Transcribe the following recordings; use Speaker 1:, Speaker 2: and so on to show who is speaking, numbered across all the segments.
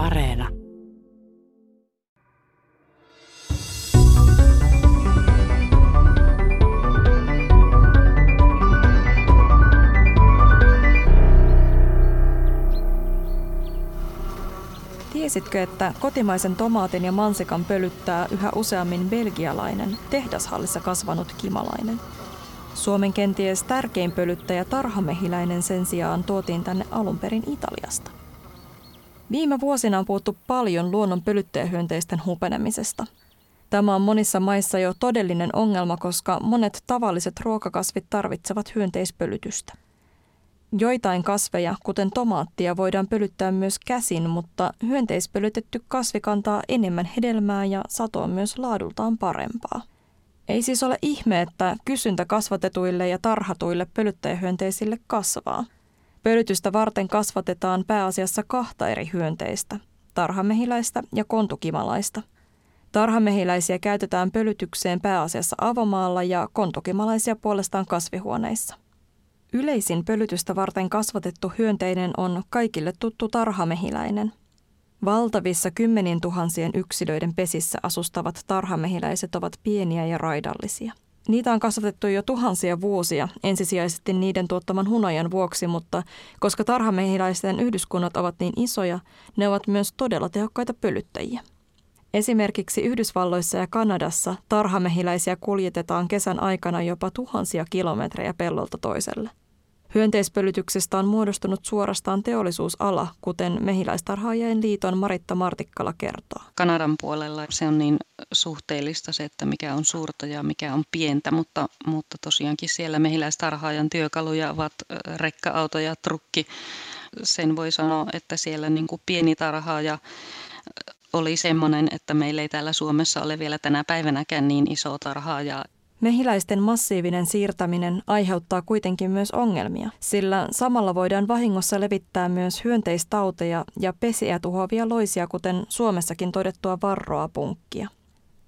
Speaker 1: Areena.
Speaker 2: Tiesitkö, että kotimaisen tomaatin ja mansikan pölyttää yhä useammin belgialainen, tehdashallissa kasvanut kimalainen? Suomen kenties tärkein pölyttäjä tarhamehiläinen sen sijaan tuotiin tänne alun perin Italiasta. Viime vuosina on puhuttu paljon luonnon pölyttäjähyönteisten hupenemisesta. Tämä on monissa maissa jo todellinen ongelma, koska monet tavalliset ruokakasvit tarvitsevat hyönteispölytystä. Joitain kasveja, kuten tomaattia, voidaan pölyttää myös käsin, mutta hyönteispölytetty kasvi kantaa enemmän hedelmää ja sato on myös laadultaan parempaa. Ei siis ole ihme, että kysyntä kasvatetuille ja tarhatuille pölyttäjähyönteisille kasvaa. Pölytystä varten kasvatetaan pääasiassa kahta eri hyönteistä, tarhamehiläistä ja kontukimalaista. Tarhamehiläisiä käytetään pölytykseen pääasiassa avomaalla ja kontukimalaisia puolestaan kasvihuoneissa. Yleisin pölytystä varten kasvatettu hyönteinen on kaikille tuttu tarhamehiläinen. Valtavissa kymmenin tuhansien yksilöiden pesissä asustavat tarhamehiläiset ovat pieniä ja raidallisia. Niitä on kasvatettu jo tuhansia vuosia, ensisijaisesti niiden tuottaman hunajan vuoksi, mutta koska tarhamehiläisten yhdyskunnat ovat niin isoja, ne ovat myös todella tehokkaita pölyttäjiä. Esimerkiksi Yhdysvalloissa ja Kanadassa tarhamehiläisiä kuljetetaan kesän aikana jopa tuhansia kilometrejä pellolta toiselle. Hyönteispölytyksestä on muodostunut suorastaan teollisuusala, kuten Mehiläistarhaajien liiton Maritta Martikkala kertoo.
Speaker 3: Kanadan puolella se on niin suhteellista se, että mikä on suurta ja mikä on pientä, mutta, mutta tosiaankin siellä mehiläistarhaajan työkaluja ovat rekka-auto ja trukki. Sen voi sanoa, että siellä niin kuin pieni tarhaaja oli semmoinen, että meillä ei täällä Suomessa ole vielä tänä päivänäkään niin iso tarhaaja.
Speaker 2: Mehiläisten massiivinen siirtäminen aiheuttaa kuitenkin myös ongelmia, sillä samalla voidaan vahingossa levittää myös hyönteistauteja ja pesiä tuhoavia loisia, kuten Suomessakin todettua varroa punkkia.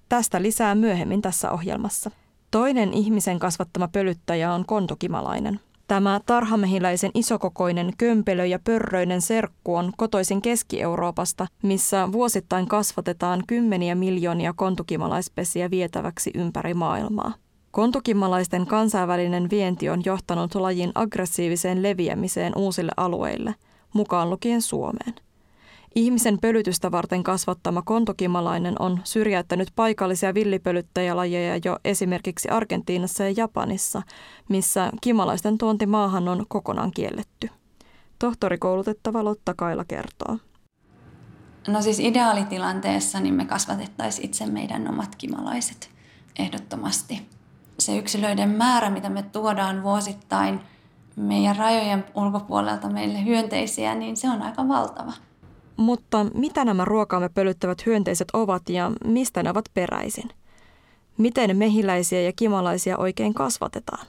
Speaker 2: Tästä lisää myöhemmin tässä ohjelmassa. Toinen ihmisen kasvattama pölyttäjä on kontukimalainen. Tämä tarhamehiläisen isokokoinen kömpelö ja pörröinen serkku on kotoisin Keski-Euroopasta, missä vuosittain kasvatetaan kymmeniä miljoonia kontukimalaispesiä vietäväksi ympäri maailmaa. Kontukimalaisten kansainvälinen vienti on johtanut lajin aggressiiviseen leviämiseen uusille alueille, mukaan lukien Suomeen. Ihmisen pölytystä varten kasvattama kontokimalainen on syrjäyttänyt paikallisia villipölyttäjälajeja jo esimerkiksi Argentiinassa ja Japanissa, missä kimalaisten tuonti maahan on kokonaan kielletty. Tohtorikoulutettava Lotta Kaila kertoo.
Speaker 4: No siis ideaalitilanteessa niin me kasvatettaisiin itse meidän omat kimalaiset ehdottomasti se yksilöiden määrä, mitä me tuodaan vuosittain meidän rajojen ulkopuolelta meille hyönteisiä, niin se on aika valtava.
Speaker 2: Mutta mitä nämä ruokaamme pölyttävät hyönteiset ovat ja mistä ne ovat peräisin? Miten mehiläisiä ja kimalaisia oikein kasvatetaan?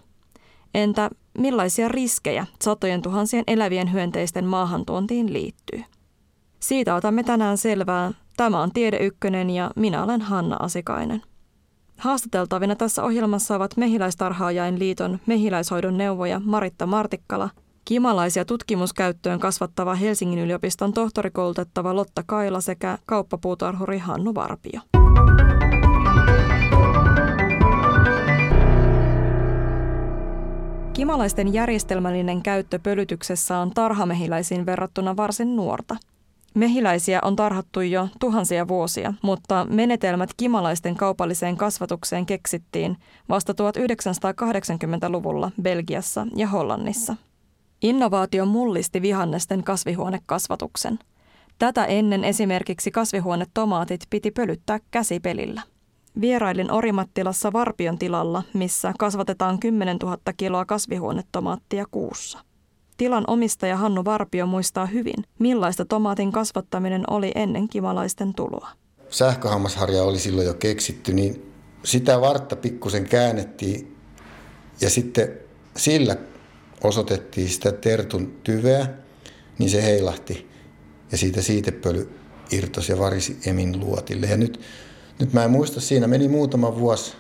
Speaker 2: Entä millaisia riskejä satojen tuhansien elävien hyönteisten maahantuontiin liittyy? Siitä otamme tänään selvää. Tämä on Tiede Ykkönen ja minä olen Hanna Asikainen. Haastateltavina tässä ohjelmassa ovat Mehiläistarhaajain liiton mehiläishoidon neuvoja Maritta Martikkala, kimalaisia tutkimuskäyttöön kasvattava Helsingin yliopiston tohtorikoulutettava Lotta Kaila sekä kauppapuutarhuri Hannu Varpio. Kimalaisten järjestelmällinen käyttö pölytyksessä on tarhamehiläisiin verrattuna varsin nuorta – Mehiläisiä on tarhattu jo tuhansia vuosia, mutta menetelmät kimalaisten kaupalliseen kasvatukseen keksittiin vasta 1980-luvulla Belgiassa ja Hollannissa. Innovaatio mullisti vihannesten kasvihuonekasvatuksen. Tätä ennen esimerkiksi kasvihuonetomaatit piti pölyttää käsipelillä. Vierailin Orimattilassa Varpion tilalla, missä kasvatetaan 10 000 kiloa kasvihuonetomaattia kuussa. Tilan omistaja Hannu Varpio muistaa hyvin, millaista tomaatin kasvattaminen oli ennen kimalaisten tuloa.
Speaker 5: Sähköhammasharja oli silloin jo keksitty, niin sitä vartta pikkusen käännettiin ja sitten sillä osoitettiin sitä tertun tyveä, niin se heilahti ja siitä siitepöly irtosi ja varisi Emin luotille. Ja nyt, nyt mä en muista, siinä meni muutama vuosi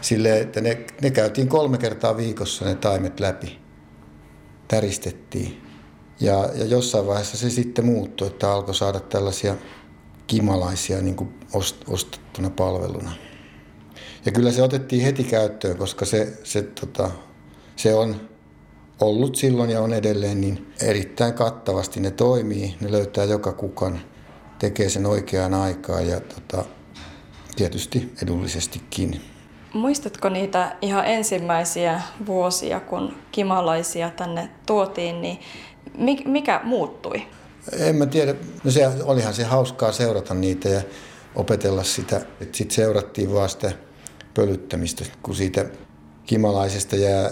Speaker 5: silleen, että ne, ne käytiin kolme kertaa viikossa ne taimet läpi täristettiin Ja, ja jossain vaiheessa se sitten muuttui, että alkoi saada tällaisia kimalaisia niin kuin ost, ostettuna palveluna. Ja kyllä se otettiin heti käyttöön, koska se, se, tota, se on ollut silloin ja on edelleen niin erittäin kattavasti. Ne toimii, ne löytää joka kukan, tekee sen oikeaan aikaan ja tota, tietysti edullisestikin.
Speaker 2: Muistatko niitä ihan ensimmäisiä vuosia, kun kimalaisia tänne tuotiin, niin mikä muuttui?
Speaker 5: En mä tiedä. No se, olihan se hauskaa seurata niitä ja opetella sitä. Sitten seurattiin vaan sitä pölyttämistä, kun siitä kimalaisesta jää,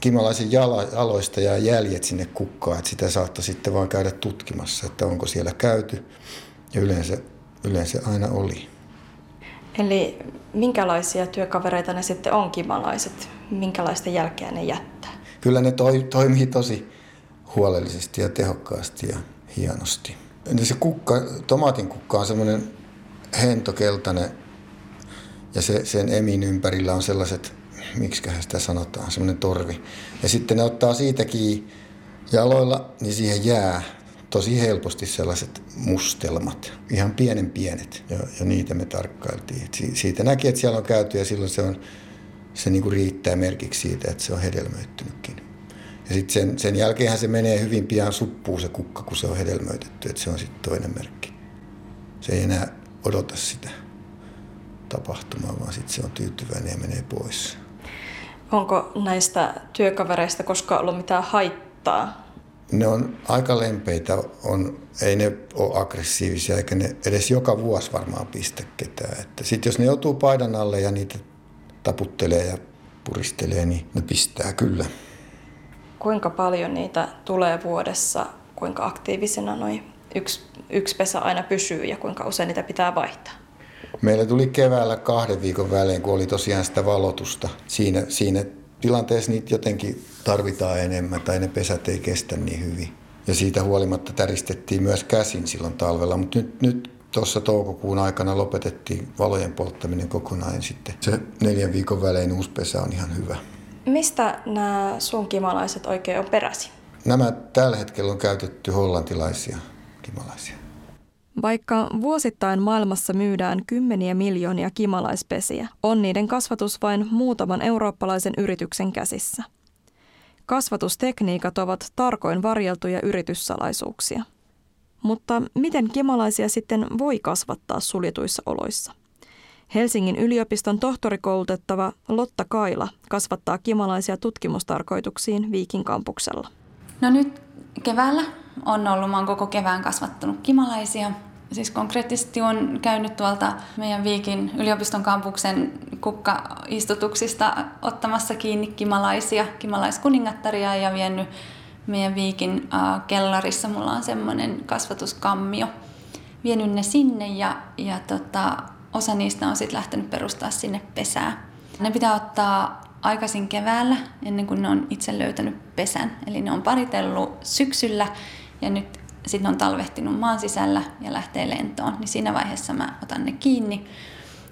Speaker 5: kimalaisen aloista jää jäljet sinne kukkaan, että sitä saattoi sitten vaan käydä tutkimassa, että onko siellä käyty. Ja yleensä, yleensä aina oli.
Speaker 2: Eli minkälaisia työkavereita ne sitten on kimalaiset? Minkälaista jälkeä ne jättää?
Speaker 5: Kyllä ne toi, toimii tosi huolellisesti ja tehokkaasti ja hienosti. Ja se kukka, tomaatin kukka on semmoinen hentokeltainen ja se, sen emin ympärillä on sellaiset, miksi sitä sanotaan, semmoinen torvi. Ja sitten ne ottaa siitäkin jaloilla, niin siihen jää tosi helposti sellaiset mustelmat, ihan pienen pienet, ja, ja niitä me tarkkailtiin. Et siitä näki, että siellä on käyty ja silloin se, on, se niinku riittää merkiksi siitä, että se on hedelmöittynytkin. Ja sitten sen, sen jälkeenhän se menee hyvin pian suppuun se kukka, kun se on hedelmöitetty, että se on sitten toinen merkki. Se ei enää odota sitä tapahtumaa, vaan sitten se on tyytyväinen ja menee pois.
Speaker 2: Onko näistä työkavereista koskaan ollut mitään haittaa
Speaker 5: ne on aika lempeitä, on, ei ne ole aggressiivisia eikä ne edes joka vuosi varmaan pistä ketään. Sitten jos ne joutuu paidan alle ja niitä taputtelee ja puristelee, niin ne pistää kyllä.
Speaker 2: Kuinka paljon niitä tulee vuodessa, kuinka aktiivisena noin yksi, yksi pesä aina pysyy ja kuinka usein niitä pitää vaihtaa?
Speaker 5: Meillä tuli keväällä kahden viikon välein, kun oli tosiaan sitä valotusta. Siinä, siinä tilanteessa niitä jotenkin tarvitaan enemmän tai ne pesät ei kestä niin hyvin. Ja siitä huolimatta täristettiin myös käsin silloin talvella, mutta nyt, nyt tuossa toukokuun aikana lopetettiin valojen polttaminen kokonaan ja sitten se neljän viikon välein uusi pesä on ihan hyvä.
Speaker 2: Mistä nämä sun kimalaiset oikein on peräisin?
Speaker 5: Nämä tällä hetkellä on käytetty hollantilaisia kimalaisia.
Speaker 2: Vaikka vuosittain maailmassa myydään kymmeniä miljoonia kimalaispesiä, on niiden kasvatus vain muutaman eurooppalaisen yrityksen käsissä. Kasvatustekniikat ovat tarkoin varjeltuja yrityssalaisuuksia. Mutta miten kimalaisia sitten voi kasvattaa suljetuissa oloissa? Helsingin yliopiston tohtorikoulutettava Lotta Kaila kasvattaa kimalaisia tutkimustarkoituksiin Viikin kampuksella.
Speaker 4: No nyt keväällä on ollut, mä oon koko kevään kasvattanut kimalaisia Siis konkreettisesti on käynyt tuolta meidän Viikin yliopiston kampuksen kukkaistutuksista ottamassa kiinni kimalaisia, kimalaiskuningattaria ja vienyt meidän Viikin äh, kellarissa. Mulla on semmoinen kasvatuskammio. Vienyt ne sinne ja, ja tota, osa niistä on sitten lähtenyt perustaa sinne pesää. Ne pitää ottaa aikaisin keväällä ennen kuin ne on itse löytänyt pesän. Eli ne on paritellut syksyllä ja nyt sitten on talvehtinut maan sisällä ja lähtee lentoon, niin siinä vaiheessa mä otan ne kiinni.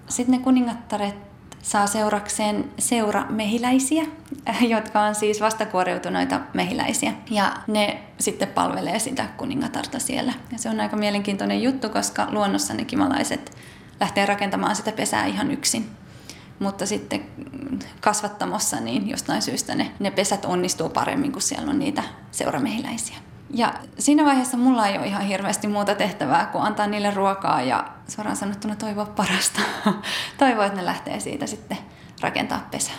Speaker 4: Sitten ne kuningattaret saa seurakseen seuramehiläisiä, jotka on siis vastakuoriutuneita mehiläisiä. Ja ne sitten palvelee sitä kuningatarta siellä. Ja se on aika mielenkiintoinen juttu, koska luonnossa ne kimalaiset lähtee rakentamaan sitä pesää ihan yksin. Mutta sitten kasvattamossa niin jostain syystä ne, ne pesät onnistuu paremmin, kun siellä on niitä seuramehiläisiä. Ja siinä vaiheessa mulla ei ole ihan hirveästi muuta tehtävää kuin antaa niille ruokaa ja suoraan sanottuna toivoa parasta. toivoa, että ne lähtee siitä sitten rakentaa pesää.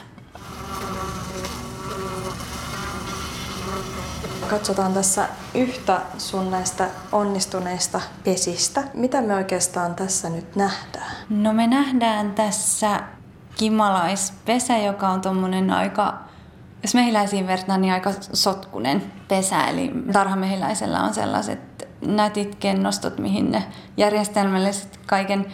Speaker 2: Katsotaan tässä yhtä sun näistä onnistuneista pesistä. Mitä me oikeastaan tässä nyt nähdään?
Speaker 4: No me nähdään tässä kimalaispesä, joka on tuommoinen aika jos mehiläisiin vertaa, niin aika sotkunen pesä. Eli tarhamehiläisellä on sellaiset nätit kennostot, mihin ne järjestelmällisesti kaiken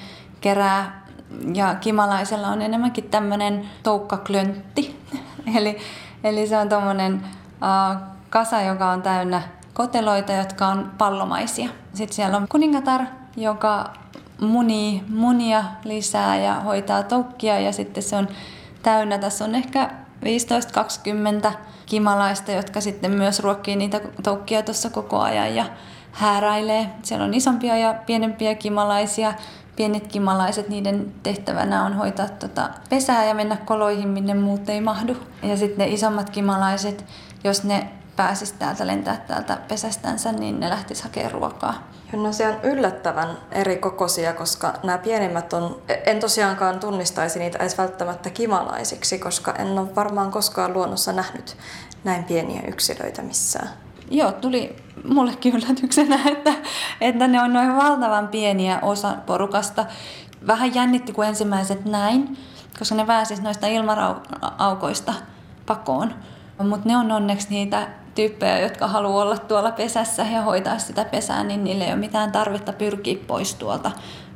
Speaker 4: kerää. Ja kimalaisella on enemmänkin tämmöinen toukkaklöntti. eli, eli se on tuommoinen uh, kasa, joka on täynnä koteloita, jotka on pallomaisia. Sitten siellä on kuningatar, joka munii munia lisää ja hoitaa toukkia ja sitten se on täynnä. Tässä on ehkä 15-20 kimalaista, jotka sitten myös ruokkii niitä toukkia tuossa koko ajan ja hääräilee. Siellä on isompia ja pienempiä kimalaisia. Pienet kimalaiset, niiden tehtävänä on hoitaa tuota pesää ja mennä koloihin, minne muut ei mahdu. Ja sitten ne isommat kimalaiset, jos ne pääsisi täältä lentää täältä pesästänsä, niin ne lähtis hakemaan ruokaa.
Speaker 2: No se on yllättävän eri kokoisia, koska nämä pienimmät on, en tosiaankaan tunnistaisi niitä edes välttämättä kimalaisiksi, koska en ole varmaan koskaan luonnossa nähnyt näin pieniä yksilöitä missään.
Speaker 4: Joo, tuli mullekin yllätyksenä, että, että ne on noin valtavan pieniä osa porukasta. Vähän jännitti, kun ensimmäiset näin, koska ne pääsis noista ilmaraukoista pakoon. Mutta ne on onneksi niitä tyyppejä, jotka haluaa olla tuolla pesässä ja hoitaa sitä pesää, niin niille ei ole mitään tarvetta pyrkiä pois tuolta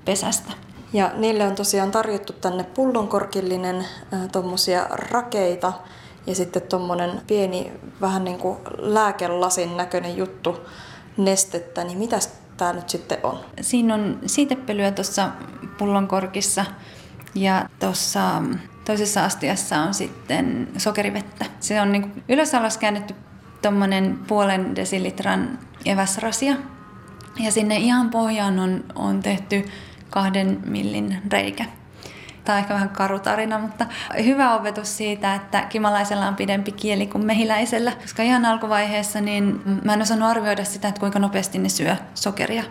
Speaker 4: pesästä.
Speaker 2: Ja niille on tosiaan tarjottu tänne pullonkorkillinen äh, tuommoisia rakeita ja sitten tuommoinen pieni vähän niin kuin lääkelasin näköinen juttu nestettä, niin mitä tämä nyt sitten on?
Speaker 4: Siinä on siitepölyä tuossa pullonkorkissa ja tuossa toisessa astiassa on sitten sokerivettä. Se on niin ylös alas käännetty tuommoinen puolen desilitran eväsrasia. Ja sinne ihan pohjaan on, on tehty kahden millin reikä. Tämä on ehkä vähän karu tarina, mutta hyvä opetus siitä, että kimalaisella on pidempi kieli kuin mehiläisellä. Koska ihan alkuvaiheessa niin mä en osannut arvioida sitä, että kuinka nopeasti ne syö sokeria.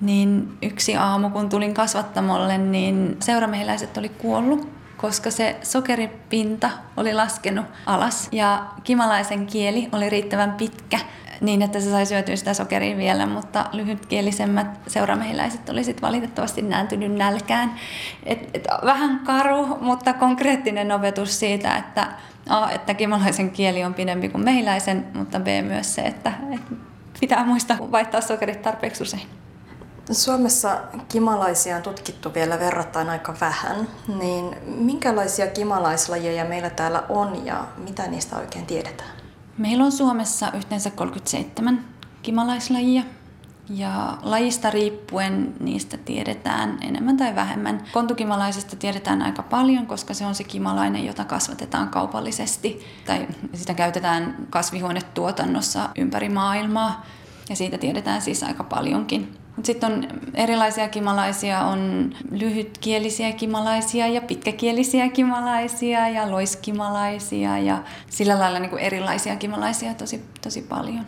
Speaker 4: Niin yksi aamu, kun tulin kasvattamolle, niin seuramehiläiset oli kuollut koska se sokeripinta oli laskenut alas ja kimalaisen kieli oli riittävän pitkä niin, että se sai syötyä sitä sokeria vielä, mutta lyhytkielisemmät seuramehiläiset oli sitten valitettavasti nääntynyt nälkään. Et, et, vähän karu, mutta konkreettinen opetus siitä, että A, että kimalaisen kieli on pidempi kuin mehiläisen, mutta B myös se, että, että pitää muistaa vaihtaa sokerit tarpeeksi usein.
Speaker 2: Suomessa kimalaisia on tutkittu vielä verrattain aika vähän, niin minkälaisia kimalaislajeja meillä täällä on ja mitä niistä oikein tiedetään?
Speaker 4: Meillä on Suomessa yhteensä 37 kimalaislajia ja lajista riippuen niistä tiedetään enemmän tai vähemmän. Kontukimalaisesta tiedetään aika paljon, koska se on se kimalainen, jota kasvatetaan kaupallisesti tai sitä käytetään kasvihuonetuotannossa ympäri maailmaa ja siitä tiedetään siis aika paljonkin. Sitten on erilaisia kimalaisia, on lyhytkielisiä kimalaisia ja pitkäkielisiä kimalaisia ja loiskimalaisia ja sillä lailla niin kuin erilaisia kimalaisia tosi, tosi paljon.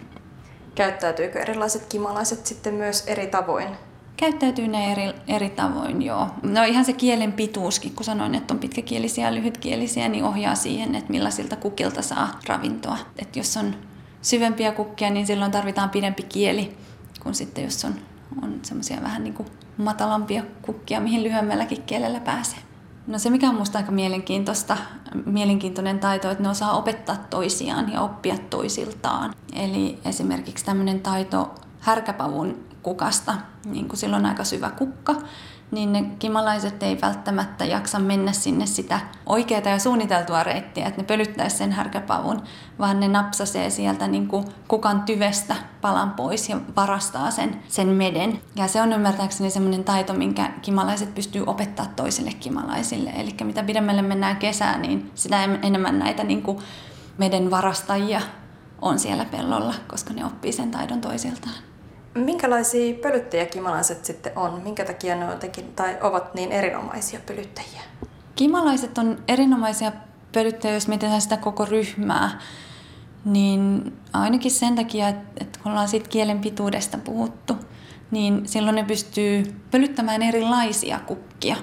Speaker 2: Käyttäytyykö erilaiset kimalaiset sitten myös eri tavoin?
Speaker 4: Käyttäytyy ne eri, eri tavoin, joo. No ihan se kielen pituuskin, kun sanoin, että on pitkäkielisiä ja lyhytkielisiä, niin ohjaa siihen, että millaisilta kukilta saa ravintoa. Että jos on syvempiä kukkia, niin silloin tarvitaan pidempi kieli kuin sitten jos on on semmoisia vähän niin kuin matalampia kukkia, mihin lyhyemmälläkin kielellä pääsee. No se, mikä on minusta aika mielenkiintoista, mielenkiintoinen taito, että ne osaa opettaa toisiaan ja oppia toisiltaan. Eli esimerkiksi tämmöinen taito härkäpavun kukasta, niin kuin silloin aika syvä kukka, niin ne kimalaiset ei välttämättä jaksa mennä sinne sitä oikeaa ja suunniteltua reittiä, että ne pölyttäisi sen härkäpavun, vaan ne napsasee sieltä niin kuin kukan tyvestä palan pois ja varastaa sen, sen meden. Ja se on ymmärtääkseni semmoinen taito, minkä kimalaiset pystyy opettaa toisille kimalaisille. Eli mitä pidemmälle mennään kesään, niin sitä enemmän näitä niin kuin meden varastajia on siellä pellolla, koska ne oppii sen taidon toisiltaan.
Speaker 2: Minkälaisia pölyttäjiä kimalaiset sitten on? Minkä takia ne jotenkin, tai ovat niin erinomaisia pölyttäjiä?
Speaker 4: Kimalaiset on erinomaisia pölyttäjiä, jos mietitään sitä koko ryhmää. Niin ainakin sen takia, että kun ollaan siitä kielen pituudesta puhuttu, niin silloin ne pystyy pölyttämään erilaisia kukkia.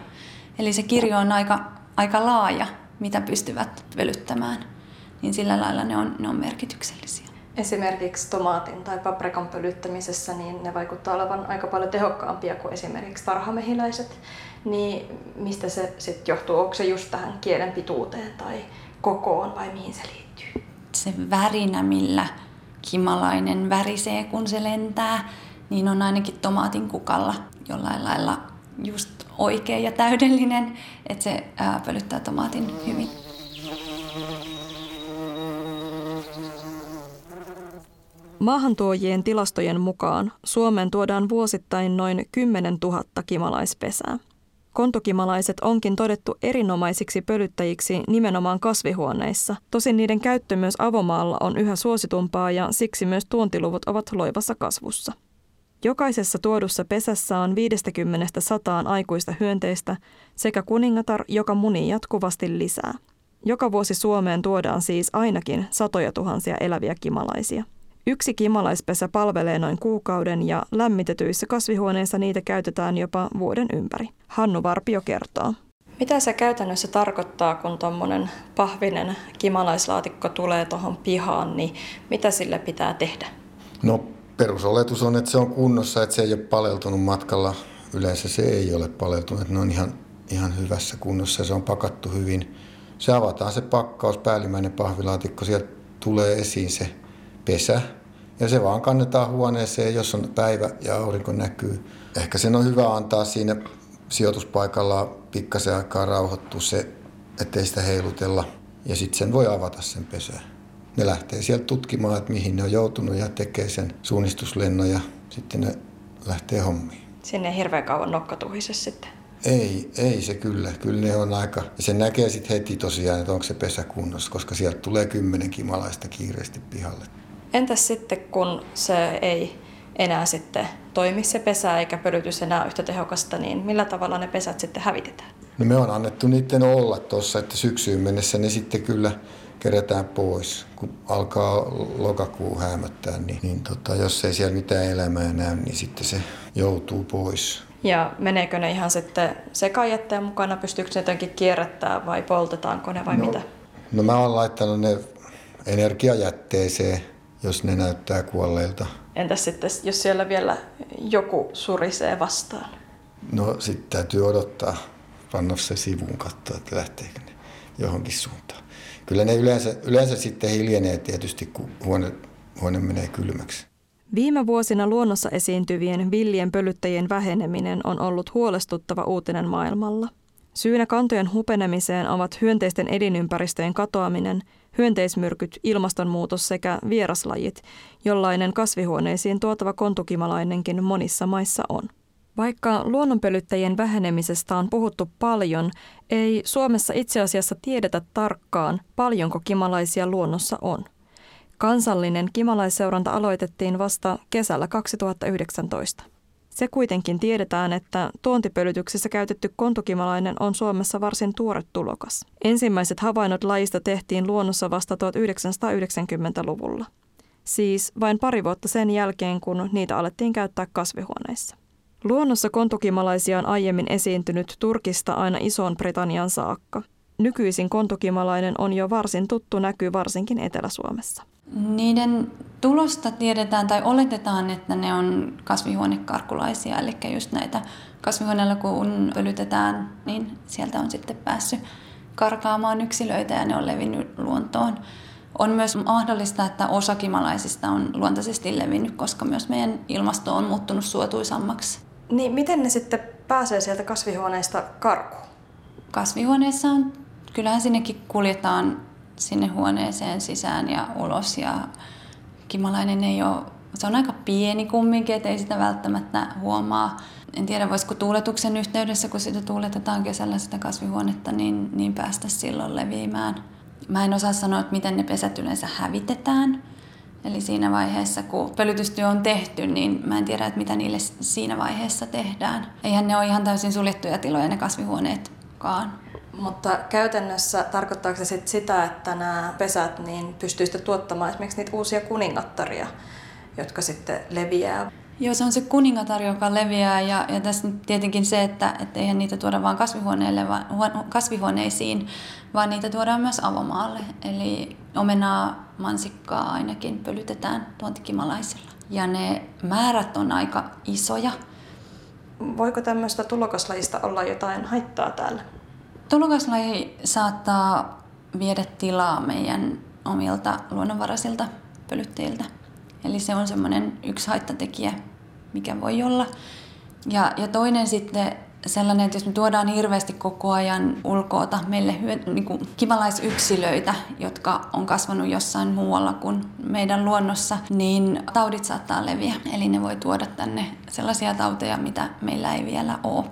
Speaker 4: Eli se kirjo on aika, aika laaja, mitä pystyvät pölyttämään. Niin sillä lailla ne on, ne on merkityksellisiä
Speaker 2: esimerkiksi tomaatin tai paprikan pölyttämisessä, niin ne vaikuttaa olevan aika paljon tehokkaampia kuin esimerkiksi tarhamehiläiset. Niin mistä se sitten johtuu? Onko se just tähän kielen pituuteen tai kokoon vai mihin se liittyy?
Speaker 4: Se värinä, millä kimalainen värisee, kun se lentää, niin on ainakin tomaatin kukalla jollain lailla just oikea ja täydellinen, että se pölyttää tomaatin hyvin.
Speaker 2: Maahantuojien tilastojen mukaan Suomeen tuodaan vuosittain noin 10 000 kimalaispesää. Kontukimalaiset onkin todettu erinomaisiksi pölyttäjiksi nimenomaan kasvihuoneissa. Tosin niiden käyttö myös avomaalla on yhä suositumpaa ja siksi myös tuontiluvut ovat loivassa kasvussa. Jokaisessa tuodussa pesässä on 50 sataan aikuista hyönteistä sekä kuningatar, joka munii jatkuvasti lisää. Joka vuosi Suomeen tuodaan siis ainakin satoja tuhansia eläviä kimalaisia. Yksi kimalaispesä palvelee noin kuukauden ja lämmitetyissä kasvihuoneissa niitä käytetään jopa vuoden ympäri. Hannu Varpio kertoo. Mitä se käytännössä tarkoittaa, kun tuommoinen pahvinen kimalaislaatikko tulee tuohon pihaan, niin mitä sille pitää tehdä?
Speaker 5: No perusoletus on, että se on kunnossa, että se ei ole paleltunut matkalla. Yleensä se ei ole paleltunut, että ne on ihan, ihan hyvässä kunnossa ja se on pakattu hyvin. Se avataan se pakkaus, päällimmäinen pahvilaatikko, sieltä tulee esiin se pesä ja se vaan kannetaan huoneeseen, jos on päivä ja aurinko näkyy. Ehkä sen on hyvä antaa siinä sijoituspaikalla pikkasen aikaa rauhoittua se, ettei sitä heilutella. Ja sitten sen voi avata sen pesää. Ne lähtee sieltä tutkimaan, että mihin ne on joutunut ja tekee sen suunnistuslennon ja sitten ne lähtee hommiin.
Speaker 2: Sinne ei hirveän kauan nokka sitten.
Speaker 5: Ei, ei se kyllä. Kyllä ne on aika... Ja se näkee sitten heti tosiaan, että onko se pesä kunnossa, koska sieltä tulee kymmenen kimalaista kiireesti pihalle.
Speaker 2: Entäs sitten, kun se ei enää sitten toimi se pesä eikä pölytys enää yhtä tehokasta, niin millä tavalla ne pesät sitten hävitetään?
Speaker 5: No me on annettu niiden olla tuossa, että syksyyn mennessä ne sitten kyllä kerätään pois. Kun alkaa lokakuu häämöttää, niin, niin tota, jos ei siellä mitään elämää näy, niin sitten se joutuu pois.
Speaker 2: Ja meneekö ne ihan sitten sekajätteen mukana, pystyykö ne jotenkin kierrättää vai poltetaanko ne vai
Speaker 5: no,
Speaker 2: mitä?
Speaker 5: No mä oon laittanut ne energiajätteeseen jos ne näyttää kuolleilta.
Speaker 2: Entäs sitten, jos siellä vielä joku surisee vastaan?
Speaker 5: No sitten täytyy odottaa, panna se sivuun katsoa, että lähteekö ne johonkin suuntaan. Kyllä ne yleensä, yleensä sitten hiljenee tietysti, kun huone, huone menee kylmäksi.
Speaker 2: Viime vuosina luonnossa esiintyvien villien pölyttäjien väheneminen on ollut huolestuttava uutinen maailmalla. Syynä kantojen hupenemiseen ovat hyönteisten elinympäristöjen katoaminen – hyönteismyrkyt, ilmastonmuutos sekä vieraslajit, jollainen kasvihuoneisiin tuotava kontukimalainenkin monissa maissa on. Vaikka luonnonpölyttäjien vähenemisestä on puhuttu paljon, ei Suomessa itse asiassa tiedetä tarkkaan, paljonko kimalaisia luonnossa on. Kansallinen kimalaisseuranta aloitettiin vasta kesällä 2019. Se kuitenkin tiedetään, että tuontipölytyksessä käytetty kontukimalainen on Suomessa varsin tuore tulokas. Ensimmäiset havainnot lajista tehtiin luonnossa vasta 1990-luvulla. Siis vain pari vuotta sen jälkeen, kun niitä alettiin käyttää kasvihuoneissa. Luonnossa kontukimalaisia on aiemmin esiintynyt Turkista aina Isoon Britannian saakka. Nykyisin kontukimalainen on jo varsin tuttu näky varsinkin Etelä-Suomessa.
Speaker 4: Niiden tulosta tiedetään tai oletetaan, että ne on kasvihuonekarkulaisia, eli just näitä kasvihuoneella kun pölytetään, niin sieltä on sitten päässyt karkaamaan yksilöitä ja ne on levinnyt luontoon. On myös mahdollista, että osa kimalaisista on luontaisesti levinnyt, koska myös meidän ilmasto on muuttunut suotuisammaksi.
Speaker 2: Niin miten ne sitten pääsee sieltä kasvihuoneista karkuun?
Speaker 4: Kasvihuoneessa on, kyllähän sinnekin kuljetaan sinne huoneeseen sisään ja ulos. Ja kimalainen ei ole, se on aika pieni kumminkin, että ei sitä välttämättä huomaa. En tiedä, voisiko tuuletuksen yhteydessä, kun sitä tuuletetaan kesällä sitä kasvihuonetta, niin, niin päästä silloin leviämään. Mä en osaa sanoa, että miten ne pesät yleensä hävitetään. Eli siinä vaiheessa, kun pölytystyö on tehty, niin mä en tiedä, että mitä niille siinä vaiheessa tehdään. Eihän ne ole ihan täysin suljettuja tiloja ne kasvihuoneetkaan.
Speaker 2: Mutta käytännössä tarkoittaako se sit sitä, että nämä pesät niin pystyy sitten tuottamaan esimerkiksi niitä uusia kuningattaria, jotka sitten leviää?
Speaker 4: Joo, se on se kuningatar, joka leviää ja, ja tässä nyt tietenkin se, että et eihän niitä tuoda vain kasvihuoneille, vaan, kasvihuoneisiin, vaan niitä tuodaan myös avomaalle. Eli omenaa, mansikkaa ainakin pölytetään tuontikimalaisilla. Ja ne määrät on aika isoja.
Speaker 2: Voiko tämmöistä tulokaslajista olla jotain haittaa täällä?
Speaker 4: Tulokaslaji saattaa viedä tilaa meidän omilta luonnonvaraisilta pölyttäjiltä. Eli se on semmoinen yksi haittatekijä, mikä voi olla. Ja, ja toinen sitten sellainen, että jos me tuodaan hirveästi koko ajan ulkoota meille hyö, niin kuin kivalaisyksilöitä, jotka on kasvanut jossain muualla kuin meidän luonnossa, niin taudit saattaa leviä. Eli ne voi tuoda tänne sellaisia tauteja, mitä meillä ei vielä ole.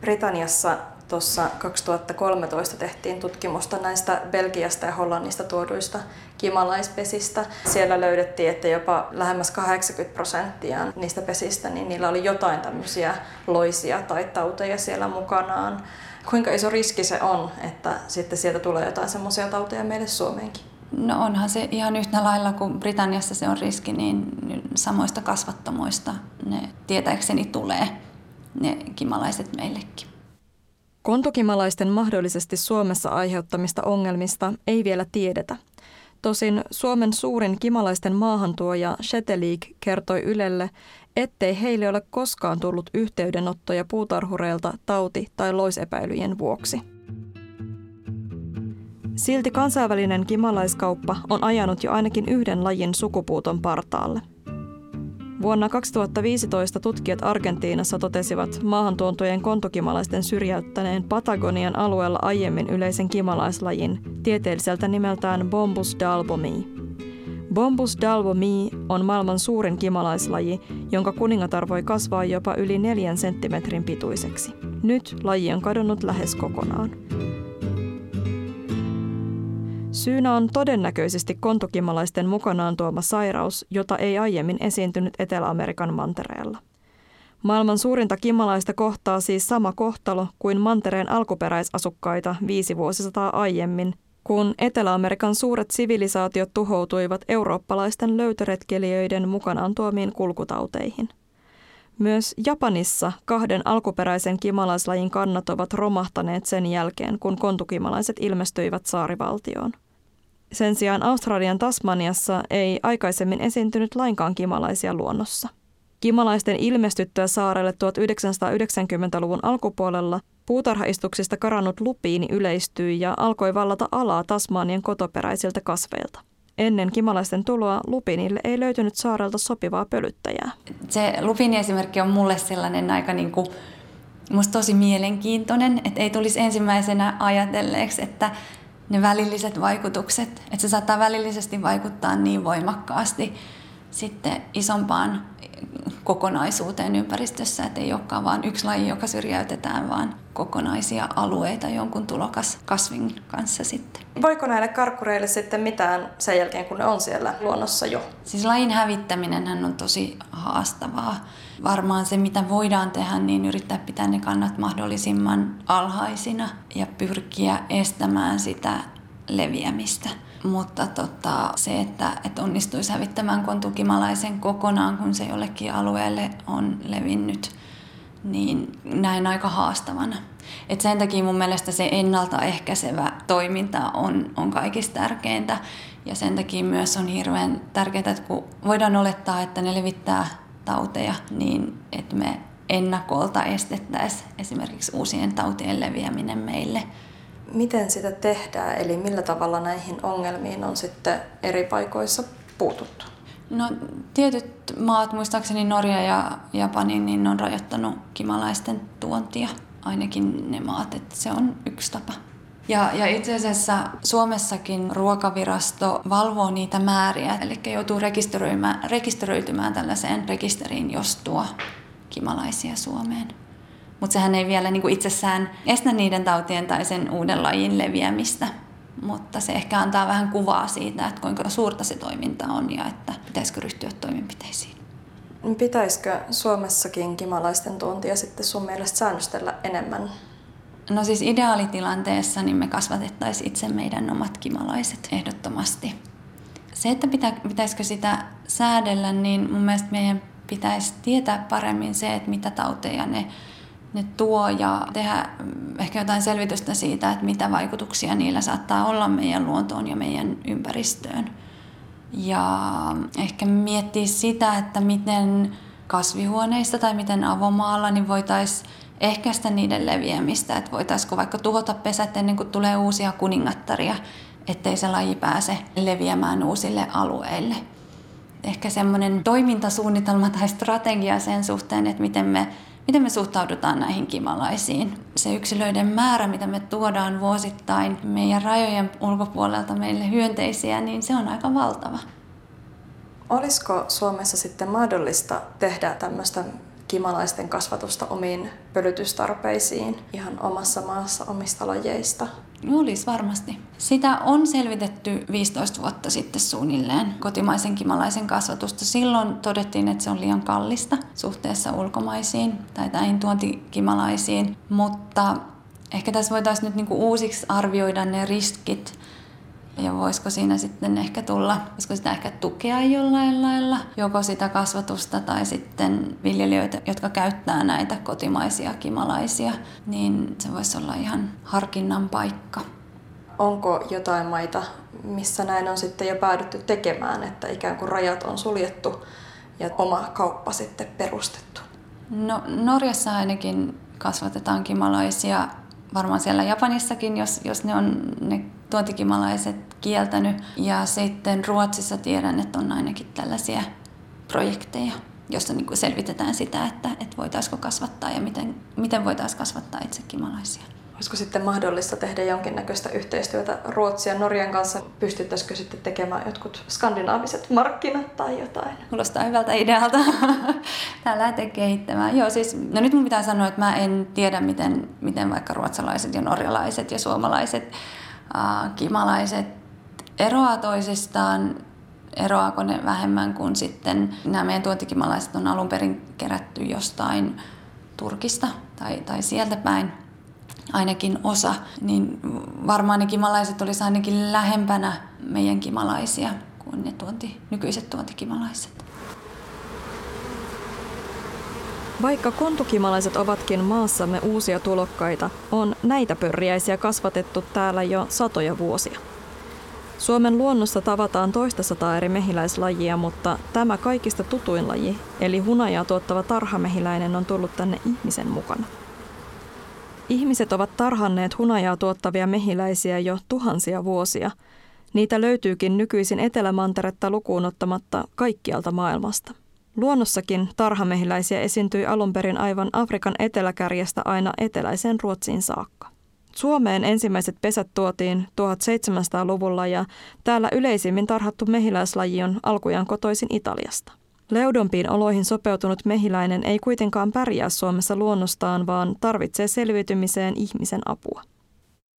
Speaker 2: Britanniassa tuossa 2013 tehtiin tutkimusta näistä Belgiasta ja Hollannista tuoduista kimalaispesistä. Siellä löydettiin, että jopa lähemmäs 80 prosenttia niistä pesistä, niin niillä oli jotain tämmöisiä loisia tai tauteja siellä mukanaan. Kuinka iso riski se on, että sitten sieltä tulee jotain semmoisia tauteja meille Suomeenkin?
Speaker 4: No onhan se ihan yhtä lailla kuin Britanniassa se on riski, niin samoista kasvattomoista ne tietääkseni tulee ne kimalaiset meillekin.
Speaker 2: Kontukimalaisten mahdollisesti Suomessa aiheuttamista ongelmista ei vielä tiedetä. Tosin Suomen suurin kimalaisten maahantuoja Shetelig kertoi Ylelle, ettei heille ole koskaan tullut yhteydenottoja puutarhureilta tauti- tai loisepäilyjen vuoksi. Silti kansainvälinen kimalaiskauppa on ajanut jo ainakin yhden lajin sukupuuton partaalle – Vuonna 2015 tutkijat Argentiinassa totesivat maahantuontojen kontukimalaisten syrjäyttäneen Patagonian alueella aiemmin yleisen kimalaislajin, tieteelliseltä nimeltään Bombus dalbomi. Bombus dalbomi on maailman suurin kimalaislaji, jonka kuningatar voi kasvaa jopa yli neljän senttimetrin pituiseksi. Nyt laji on kadonnut lähes kokonaan. Syynä on todennäköisesti kontukimalaisten mukanaan tuoma sairaus, jota ei aiemmin esiintynyt Etelä-Amerikan mantereella. Maailman suurinta kimalaista kohtaa siis sama kohtalo kuin mantereen alkuperäisasukkaita viisi vuosisataa aiemmin, kun Etelä-Amerikan suuret sivilisaatiot tuhoutuivat eurooppalaisten löytöretkelijöiden mukanaan tuomiin kulkutauteihin. Myös Japanissa kahden alkuperäisen kimalaislajin kannat ovat romahtaneet sen jälkeen, kun kontukimalaiset ilmestyivät saarivaltioon. Sen sijaan Australian Tasmaniassa ei aikaisemmin esiintynyt lainkaan kimalaisia luonnossa. Kimalaisten ilmestyttyä saarelle 1990-luvun alkupuolella puutarhaistuksista karannut lupiini yleistyi ja alkoi vallata alaa Tasmanien kotoperäisiltä kasveilta. Ennen kimalaisten tuloa lupinille ei löytynyt saarelta sopivaa pölyttäjää.
Speaker 4: Se lupini esimerkki on mulle sellainen aika niin kuin, musta tosi mielenkiintoinen, että ei tulisi ensimmäisenä ajatelleeksi, että ne välilliset vaikutukset, että se saattaa välillisesti vaikuttaa niin voimakkaasti sitten isompaan kokonaisuuteen ympäristössä, että ei olekaan vain yksi laji, joka syrjäytetään, vaan kokonaisia alueita jonkun tulokas kasvin kanssa sitten.
Speaker 2: Voiko näille karkkureille sitten mitään sen jälkeen, kun ne on siellä luonnossa jo?
Speaker 4: Siis lajin hävittäminen on tosi haastavaa. Varmaan se, mitä voidaan tehdä, niin yrittää pitää ne kannat mahdollisimman alhaisina ja pyrkiä estämään sitä leviämistä. Mutta tota, se, että, että onnistuisi hävittämään kontukimalaisen kokonaan, kun se jollekin alueelle on levinnyt, niin näin aika haastavana. Et sen takia mun mielestä se ennaltaehkäisevä toiminta on, on kaikista tärkeintä. Ja sen takia myös on hirveän tärkeää, että kun voidaan olettaa, että ne levittää tauteja, niin että me ennakolta estettäisiin esimerkiksi uusien tautien leviäminen meille.
Speaker 2: Miten sitä tehdään, eli millä tavalla näihin ongelmiin on sitten eri paikoissa puututtu?
Speaker 4: No tietyt maat, muistaakseni Norja ja Japani, niin on rajoittanut kimalaisten tuontia. Ainakin ne maat, että se on yksi tapa. Ja, ja itse asiassa Suomessakin ruokavirasto valvoo niitä määriä, eli joutuu rekisteröimään, rekisteröitymään tällaiseen rekisteriin, jos tuo kimalaisia Suomeen. Mutta sehän ei vielä niin itsessään estä niiden tautien tai sen uuden lajin leviämistä. Mutta se ehkä antaa vähän kuvaa siitä, että kuinka suurta se toiminta on ja että pitäisikö ryhtyä toimenpiteisiin.
Speaker 2: Pitäisikö Suomessakin kimalaisten tuontia sitten sun mielestä säännöstellä enemmän?
Speaker 4: No siis ideaalitilanteessa niin me kasvatettaisiin itse meidän omat kimalaiset ehdottomasti. Se, että pitä, pitäisikö sitä säädellä, niin mun mielestä meidän pitäisi tietää paremmin se, että mitä tauteja ne, ne tuo ja tehdä ehkä jotain selvitystä siitä, että mitä vaikutuksia niillä saattaa olla meidän luontoon ja meidän ympäristöön. Ja ehkä miettiä sitä, että miten kasvihuoneissa tai miten avomaalla niin voitaisiin ehkäistä niiden leviämistä, että voitaisiinko vaikka tuhota pesät ennen kuin tulee uusia kuningattaria, ettei se laji pääse leviämään uusille alueille. Ehkä semmoinen toimintasuunnitelma tai strategia sen suhteen, että miten me, miten me suhtaudutaan näihin kimalaisiin. Se yksilöiden määrä, mitä me tuodaan vuosittain meidän rajojen ulkopuolelta meille hyönteisiä, niin se on aika valtava.
Speaker 2: Olisiko Suomessa sitten mahdollista tehdä tämmöistä kimalaisten kasvatusta omiin pölytystarpeisiin ihan omassa maassa omista lajeista?
Speaker 4: Olisi varmasti. Sitä on selvitetty 15 vuotta sitten suunnilleen, kotimaisen kimalaisen kasvatusta. Silloin todettiin, että se on liian kallista suhteessa ulkomaisiin tai näihin tuontikimalaisiin, mutta ehkä tässä voitaisiin nyt niinku uusiksi arvioida ne riskit ja voisiko siinä sitten ehkä tulla, voisiko sitä ehkä tukea jollain lailla, joko sitä kasvatusta tai sitten viljelijöitä, jotka käyttää näitä kotimaisia kimalaisia, niin se voisi olla ihan harkinnan paikka.
Speaker 2: Onko jotain maita, missä näin on sitten jo päädytty tekemään, että ikään kuin rajat on suljettu ja oma kauppa sitten perustettu?
Speaker 4: No Norjassa ainakin kasvatetaan kimalaisia, varmaan siellä Japanissakin, jos, jos ne on ne tuontikimalaiset kieltänyt. Ja sitten Ruotsissa tiedän, että on ainakin tällaisia projekteja, joissa niin kuin selvitetään sitä, että, että voitaisiinko kasvattaa ja miten, miten voitaisiin kasvattaa itse kimalaisia.
Speaker 2: Olisiko sitten mahdollista tehdä jonkinnäköistä yhteistyötä Ruotsin ja Norjan kanssa? Pystyttäisikö sitten tekemään jotkut skandinaaviset markkinat tai jotain?
Speaker 4: Kuulostaa hyvältä idealta. Tää lähtee kehittämään. Joo, siis, no nyt mun pitää sanoa, että mä en tiedä, miten, miten vaikka ruotsalaiset ja norjalaiset ja suomalaiset kimalaiset eroaa toisistaan, eroaako ne vähemmän kuin sitten nämä meidän tuontikimalaiset on alun perin kerätty jostain Turkista tai, tai sieltä päin ainakin osa, niin varmaan ne kimalaiset olisi ainakin lähempänä meidän kimalaisia kuin ne tuonti, nykyiset tuontikimalaiset.
Speaker 2: Vaikka kontukimalaiset ovatkin maassamme uusia tulokkaita, on näitä pörriäisiä kasvatettu täällä jo satoja vuosia. Suomen luonnossa tavataan toista sataa eri mehiläislajia, mutta tämä kaikista tutuin laji, eli hunajaa tuottava tarhamehiläinen, on tullut tänne ihmisen mukana. Ihmiset ovat tarhanneet hunajaa tuottavia mehiläisiä jo tuhansia vuosia. Niitä löytyykin nykyisin Etelämanteretta lukuun ottamatta kaikkialta maailmasta. Luonnossakin tarhamehiläisiä esiintyi alun perin aivan Afrikan eteläkärjestä aina eteläiseen Ruotsiin saakka. Suomeen ensimmäiset pesät tuotiin 1700-luvulla ja täällä yleisimmin tarhattu mehiläislaji on alkujaan kotoisin Italiasta. Leudompiin oloihin sopeutunut mehiläinen ei kuitenkaan pärjää Suomessa luonnostaan, vaan tarvitsee selviytymiseen ihmisen apua.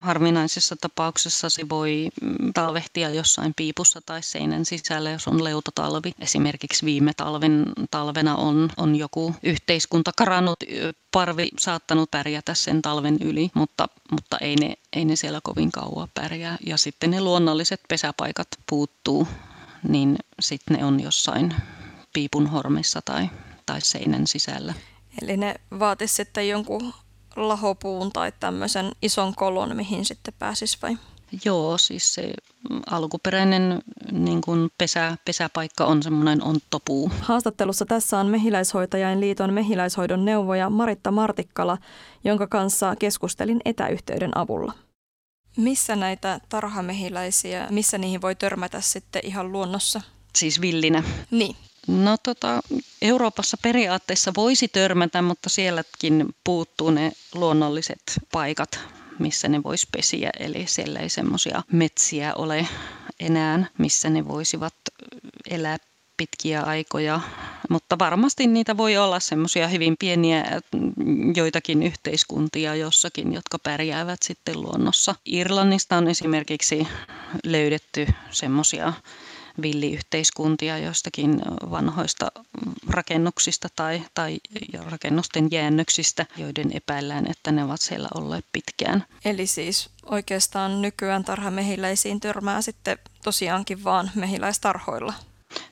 Speaker 3: Harvinaisessa tapauksessa se voi mm, talvehtia jossain piipussa tai seinän sisällä, jos on leutotalvi. Esimerkiksi viime talven, talvena on, on joku yhteiskunta karannut parvi saattanut pärjätä sen talven yli, mutta, mutta ei, ne, ei ne siellä kovin kauan pärjää. Ja sitten ne luonnolliset pesäpaikat puuttuu, niin sitten ne on jossain piipun hormissa tai, tai seinän sisällä.
Speaker 2: Eli ne vaatisi sitten jonkun lahopuun tai tämmöisen ison kolon, mihin sitten pääsisi vai?
Speaker 3: Joo, siis se alkuperäinen niin kuin pesä, pesäpaikka on semmoinen onttopuu.
Speaker 2: Haastattelussa tässä on Mehiläishoitajain liiton mehiläishoidon neuvoja Maritta Martikkala, jonka kanssa keskustelin etäyhteyden avulla. Missä näitä tarhamehiläisiä, missä niihin voi törmätä sitten ihan luonnossa?
Speaker 3: Siis villinä.
Speaker 2: Niin.
Speaker 3: No tota, Euroopassa periaatteessa voisi törmätä, mutta sielläkin puuttuu ne luonnolliset paikat, missä ne voisi pesiä. Eli siellä ei semmoisia metsiä ole enää, missä ne voisivat elää pitkiä aikoja, mutta varmasti niitä voi olla semmoisia hyvin pieniä joitakin yhteiskuntia jossakin, jotka pärjäävät sitten luonnossa. Irlannista on esimerkiksi löydetty semmoisia villiyhteiskuntia jostakin vanhoista rakennuksista tai, tai rakennusten jäännöksistä, joiden epäillään, että ne ovat siellä olleet pitkään.
Speaker 2: Eli siis oikeastaan nykyään tarhamehiläisiin törmää sitten tosiaankin vaan mehiläistarhoilla?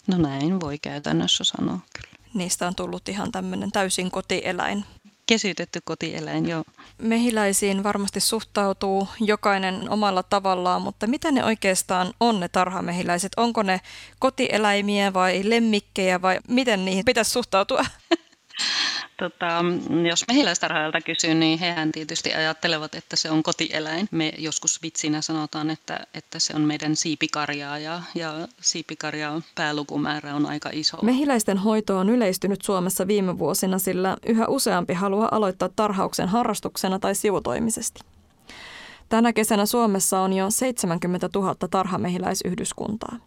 Speaker 3: No näin voi käytännössä sanoa kyllä.
Speaker 2: Niistä on tullut ihan tämmöinen täysin kotieläin
Speaker 3: kesytetty kotieläin, joo.
Speaker 2: Mehiläisiin varmasti suhtautuu jokainen omalla tavallaan, mutta mitä ne oikeastaan on ne tarhamehiläiset? Onko ne kotieläimiä vai lemmikkejä vai miten niihin pitäisi suhtautua?
Speaker 3: Tota, jos mehiläistarhaajalta kysyy, niin hehän tietysti ajattelevat, että se on kotieläin. Me joskus vitsinä sanotaan, että, että se on meidän siipikarjaa ja, ja siipikarjan päälukumäärä on aika iso.
Speaker 2: Mehiläisten hoito on yleistynyt Suomessa viime vuosina, sillä yhä useampi haluaa aloittaa tarhauksen harrastuksena tai sivutoimisesti. Tänä kesänä Suomessa on jo 70 000 tarhamehiläisyhdyskuntaa.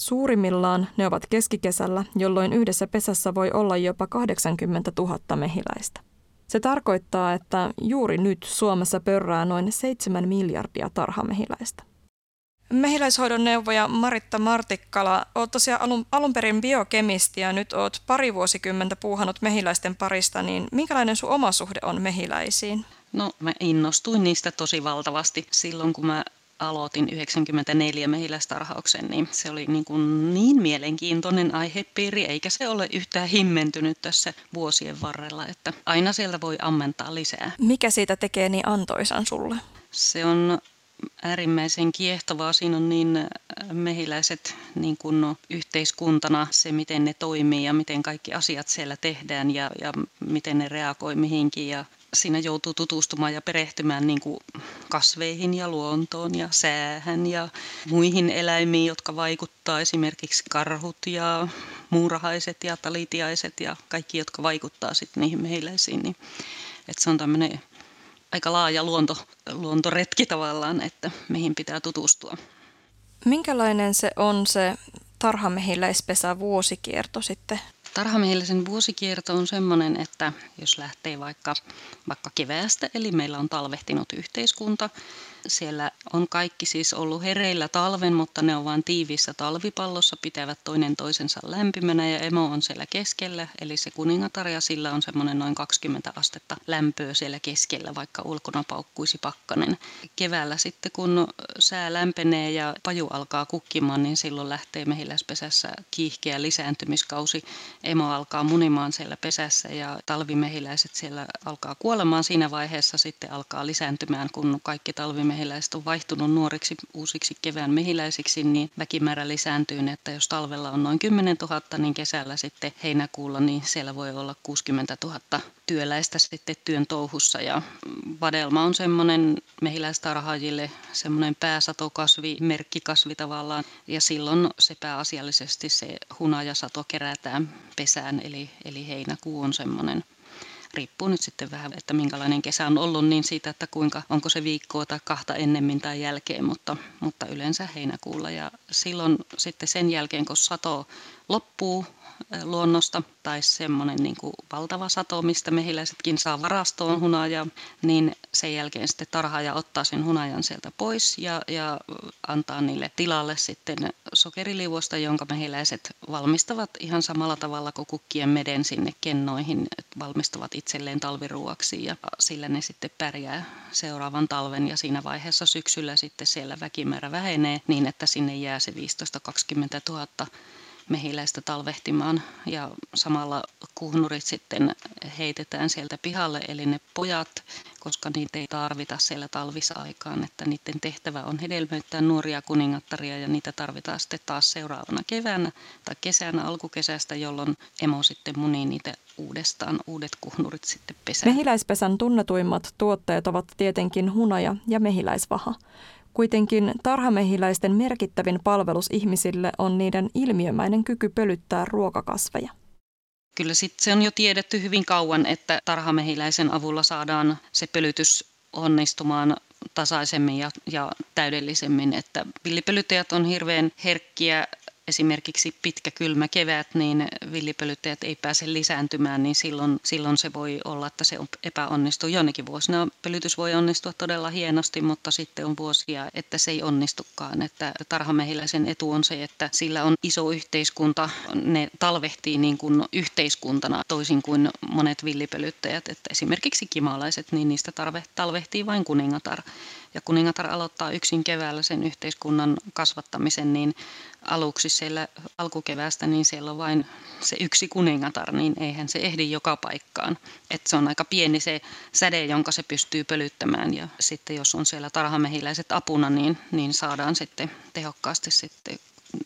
Speaker 2: Suurimmillaan ne ovat keskikesällä, jolloin yhdessä pesässä voi olla jopa 80 000 mehiläistä. Se tarkoittaa, että juuri nyt Suomessa pörrää noin 7 miljardia tarhamehiläistä. Mehiläishoidon neuvoja Maritta Martikkala, oot tosiaan alun, alun perin biokemisti ja nyt oot pari vuosikymmentä puuhannut mehiläisten parista, niin minkälainen sun oma suhde on mehiläisiin?
Speaker 3: No mä innostuin niistä tosi valtavasti silloin, kun mä aloitin 94 mehiläistarhauksen, niin se oli niin, kuin niin mielenkiintoinen aihepiiri, eikä se ole yhtään himmentynyt tässä vuosien varrella, että aina sieltä voi ammentaa lisää.
Speaker 2: Mikä siitä tekee niin antoisan sulle?
Speaker 3: Se on äärimmäisen kiehtovaa. Siinä on niin äh, mehiläiset niin kuin no, yhteiskuntana, se miten ne toimii ja miten kaikki asiat siellä tehdään ja, ja miten ne reagoi mihinkin. Ja siinä joutuu tutustumaan ja perehtymään niin kuin kasveihin ja luontoon ja säähän ja muihin eläimiin, jotka vaikuttaa esimerkiksi karhut ja muurahaiset ja talitiaiset ja kaikki, jotka vaikuttaa sitten niihin mehiläisiin. Niin, että se on tämmöinen aika laaja luonto, luontoretki tavallaan, että mihin pitää tutustua.
Speaker 2: Minkälainen se on se tarhamehiläispesä vuosikierto sitten
Speaker 3: Tarhamielisen vuosikierto on sellainen, että jos lähtee vaikka, vaikka keväästä, eli meillä on talvehtinut yhteiskunta, siellä on kaikki siis ollut hereillä talven, mutta ne on vain tiiviissä talvipallossa, pitävät toinen toisensa lämpimänä ja emo on siellä keskellä, eli se kuningatar ja sillä on semmoinen noin 20 astetta lämpöä siellä keskellä, vaikka ulkona paukkuisi pakkanen. Keväällä sitten kun sää lämpenee ja paju alkaa kukkimaan, niin silloin lähtee mehiläispesässä kiihkeä lisääntymiskausi. Emo alkaa munimaan siellä pesässä ja talvimehiläiset siellä alkaa kuolemaan siinä vaiheessa sitten alkaa lisääntymään, kun kaikki talvimehiläiset mehiläiset on vaihtunut nuoriksi uusiksi kevään mehiläisiksi, niin väkimäärä lisääntyy, että jos talvella on noin 10 000, niin kesällä sitten heinäkuulla, niin siellä voi olla 60 000 työläistä sitten työn touhussa. Ja vadelma on semmoinen mehiläistarhaajille semmoinen pääsatokasvi, merkkikasvi tavallaan, ja silloin se pääasiallisesti se hunajasato kerätään pesään, eli, eli heinäkuu on semmoinen riippuu nyt sitten vähän, että minkälainen kesä on ollut, niin siitä, että kuinka, onko se viikkoa tai kahta ennemmin tai jälkeen, mutta, mutta yleensä heinäkuulla. Ja silloin sitten sen jälkeen, kun sato loppuu, luonnosta tai semmoinen niin kuin valtava sato, mistä mehiläisetkin saa varastoon hunajaa, niin sen jälkeen sitten tarhaaja ottaa sen hunajan sieltä pois ja, ja antaa niille tilalle sitten sokeriliuosta, jonka mehiläiset valmistavat ihan samalla tavalla kuin kukkien meden sinne kennoihin, valmistavat itselleen talviruuaksi ja sillä ne sitten pärjää seuraavan talven. Ja siinä vaiheessa syksyllä sitten siellä väkimäärä vähenee niin, että sinne jää se 15-20 000 mehiläistä talvehtimaan ja samalla kuhnurit sitten heitetään sieltä pihalle, eli ne pojat, koska niitä ei tarvita siellä talvisaikaan, että niiden tehtävä on hedelmöittää nuoria kuningattaria ja niitä tarvitaan sitten taas seuraavana keväänä tai kesänä alkukesästä, jolloin emo sitten munii niitä uudestaan, uudet kuhnurit sitten pesään.
Speaker 2: Mehiläispesän tunnetuimmat tuotteet ovat tietenkin hunaja ja mehiläisvaha. Kuitenkin tarhamehiläisten merkittävin palvelus ihmisille on niiden ilmiömäinen kyky pölyttää ruokakasveja.
Speaker 3: Kyllä sit se on jo tiedetty hyvin kauan, että tarhamehiläisen avulla saadaan se pölytys onnistumaan tasaisemmin ja, ja täydellisemmin. Että villipölyttäjät on hirveän herkkiä esimerkiksi pitkä kylmä kevät, niin villipölyttäjät ei pääse lisääntymään, niin silloin, silloin se voi olla, että se epäonnistuu. Jonnekin vuosina pölytys voi onnistua todella hienosti, mutta sitten on vuosia, että se ei onnistukaan. Että tarhamehiläisen etu on se, että sillä on iso yhteiskunta, ne talvehtii niin kuin yhteiskuntana toisin kuin monet villipölyttäjät. Että esimerkiksi kimalaiset, niin niistä talvehtii vain kuningatar ja kuningatar aloittaa yksin keväällä sen yhteiskunnan kasvattamisen, niin aluksi siellä alkukeväästä, niin siellä on vain se yksi kuningatar, niin eihän se ehdi joka paikkaan. Et se on aika pieni se säde, jonka se pystyy pölyttämään ja sitten jos on siellä tarhamehiläiset apuna, niin, niin saadaan sitten tehokkaasti sitten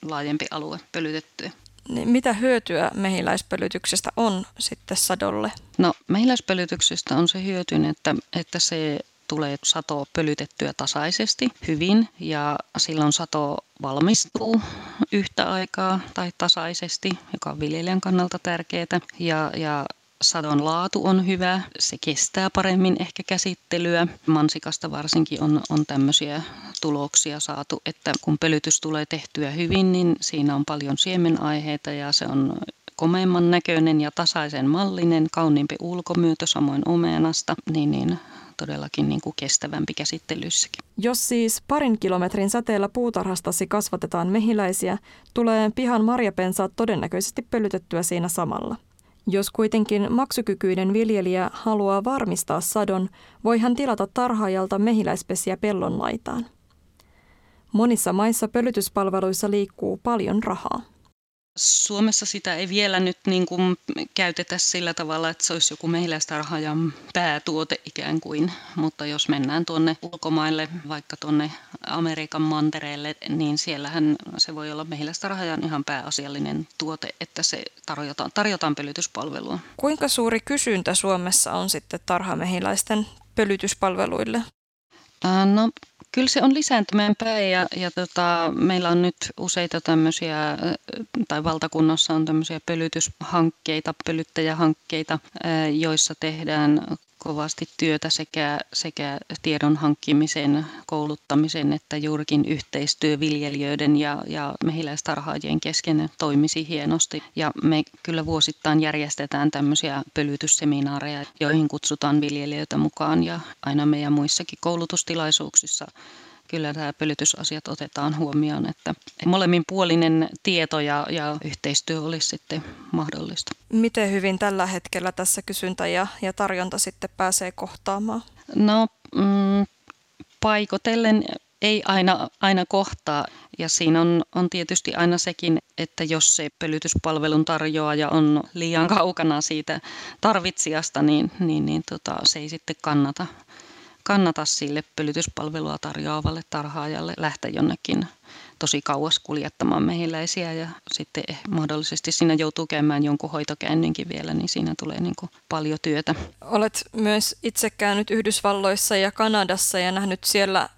Speaker 3: laajempi alue pölytettyä.
Speaker 2: Niin mitä hyötyä mehiläispölytyksestä on sitten sadolle?
Speaker 3: No mehiläispölytyksestä on se hyöty, että, että se tulee sato pölytettyä tasaisesti hyvin ja silloin sato valmistuu yhtä aikaa tai tasaisesti, joka on viljelijän kannalta tärkeää. Ja, ja sadon laatu on hyvä, se kestää paremmin ehkä käsittelyä. Mansikasta varsinkin on, on tämmöisiä tuloksia saatu, että kun pölytys tulee tehtyä hyvin, niin siinä on paljon siemenaiheita ja se on komeimman näköinen ja tasaisen mallinen, kauniimpi ulkomyötö samoin omenasta, niin, niin todellakin niin kuin kestävämpi käsittelyssäkin.
Speaker 2: Jos siis parin kilometrin säteellä puutarhastasi kasvatetaan mehiläisiä, tulee pihan marjapensaat todennäköisesti pölytettyä siinä samalla. Jos kuitenkin maksukykyinen viljelijä haluaa varmistaa sadon, voi hän tilata tarhaajalta mehiläispesiä pellon laitaan. Monissa maissa pölytyspalveluissa liikkuu paljon rahaa.
Speaker 3: Suomessa sitä ei vielä nyt niin kuin käytetä sillä tavalla, että se olisi joku mehiläistarhaajan päätuote ikään kuin, mutta jos mennään tuonne ulkomaille, vaikka tuonne Amerikan mantereelle, niin siellähän se voi olla mehiläistarhaajan ihan pääasiallinen tuote, että se tarjotaan, tarjotaan pölytyspalvelua.
Speaker 2: Kuinka suuri kysyntä Suomessa on sitten tarhamehiläisten pölytyspalveluille?
Speaker 3: No Kyllä se on lisääntymään päin ja, ja tota, meillä on nyt useita tämmöisiä, tai valtakunnassa on tämmöisiä pölytyshankkeita, pölyttäjähankkeita, joissa tehdään kovasti työtä sekä, sekä tiedon hankkimisen, kouluttamisen että juurikin yhteistyö viljelijöiden ja, ja mehiläistarhaajien kesken toimisi hienosti. Ja me kyllä vuosittain järjestetään tämmöisiä pölytysseminaareja, joihin kutsutaan viljelijöitä mukaan ja aina meidän muissakin koulutustilaisuuksissa kyllä tämä pölytysasiat otetaan huomioon, että molemminpuolinen tieto ja, ja yhteistyö olisi sitten mahdollista.
Speaker 2: Miten hyvin tällä hetkellä tässä kysyntä ja, ja tarjonta sitten pääsee kohtaamaan?
Speaker 3: No mm, paikotellen ei aina, aina kohtaa. Ja siinä on, on tietysti aina sekin, että jos se pölytyspalvelun tarjoaja on liian kaukana siitä tarvitsijasta, niin, niin, niin tota, se ei sitten kannata kannata sille pölytyspalvelua tarjoavalle tarhaajalle lähteä jonnekin tosi kauas kuljettamaan mehiläisiä ja sitten mahdollisesti siinä joutuu käymään jonkun hoitokäynninkin vielä, niin siinä tulee niin kuin paljon työtä.
Speaker 2: Olet myös itse käynyt Yhdysvalloissa ja Kanadassa ja nähnyt siellä,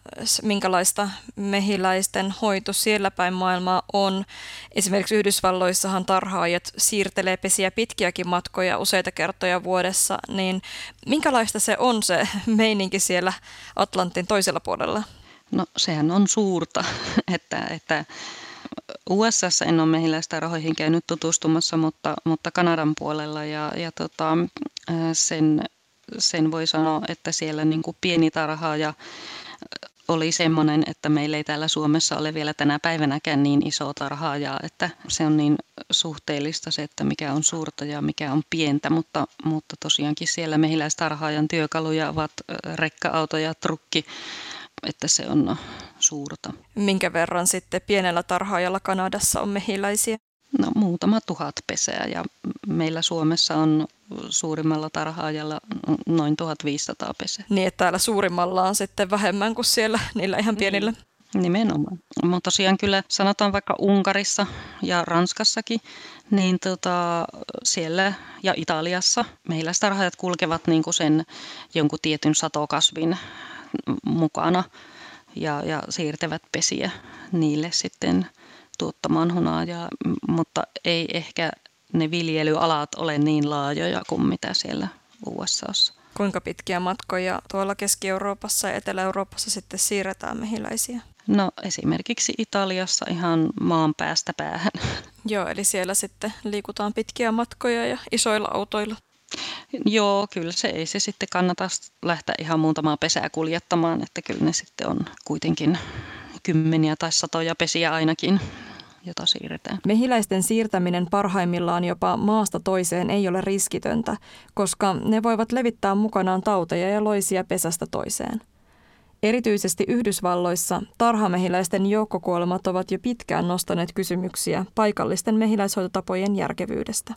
Speaker 2: minkälaista mehiläisten hoito siellä päin maailmaa on. Esimerkiksi Yhdysvalloissahan tarhaajat siirtelee pesiä pitkiäkin matkoja useita kertoja vuodessa, niin minkälaista se on se meininki siellä Atlantin toisella puolella?
Speaker 3: No sehän on suurta, että, että USAssa en ole mehiläistä rahoihin käynyt tutustumassa, mutta, mutta Kanadan puolella ja, ja tota, sen, sen voi sanoa, että siellä niin kuin pieni tarhaaja oli semmoinen, että meillä ei täällä Suomessa ole vielä tänä päivänäkään niin iso tarhaajaa, että se on niin suhteellista se, että mikä on suurta ja mikä on pientä, mutta, mutta tosiaankin siellä mehiläistarhaajan työkaluja ovat rekka-auto ja trukki, että se on suurta.
Speaker 2: Minkä verran sitten pienellä tarhaajalla Kanadassa on mehiläisiä?
Speaker 3: No muutama tuhat pesää ja meillä Suomessa on suurimmalla tarhaajalla noin 1500 pesää.
Speaker 2: Niin, että täällä suurimmalla on sitten vähemmän kuin siellä niillä ihan pienillä.
Speaker 3: Niin. Nimenomaan. Mutta tosiaan kyllä sanotaan vaikka Unkarissa ja Ranskassakin, niin tota, siellä ja Italiassa meillä tarhaajat kulkevat niin kuin sen jonkun tietyn satokasvin mukana ja, ja siirtävät pesiä niille sitten tuottamaan hunajaa, mutta ei ehkä ne viljelyalat ole niin laajoja kuin mitä siellä USAssa.
Speaker 2: Kuinka pitkiä matkoja tuolla Keski-Euroopassa ja Etelä-Euroopassa sitten siirretään mehiläisiä?
Speaker 3: No esimerkiksi Italiassa ihan maan päästä päähän.
Speaker 2: Joo, eli siellä sitten liikutaan pitkiä matkoja ja isoilla autoilla.
Speaker 3: Joo, kyllä se ei se sitten kannata lähteä ihan muutamaa pesää kuljettamaan, että kyllä ne sitten on kuitenkin kymmeniä tai satoja pesiä ainakin jota siirretään.
Speaker 2: Mehiläisten siirtäminen parhaimmillaan jopa maasta toiseen ei ole riskitöntä, koska ne voivat levittää mukanaan tauteja ja loisia pesästä toiseen. Erityisesti Yhdysvalloissa tarhamehiläisten joukkokuolemat ovat jo pitkään nostaneet kysymyksiä paikallisten mehiläishoitotapojen järkevyydestä.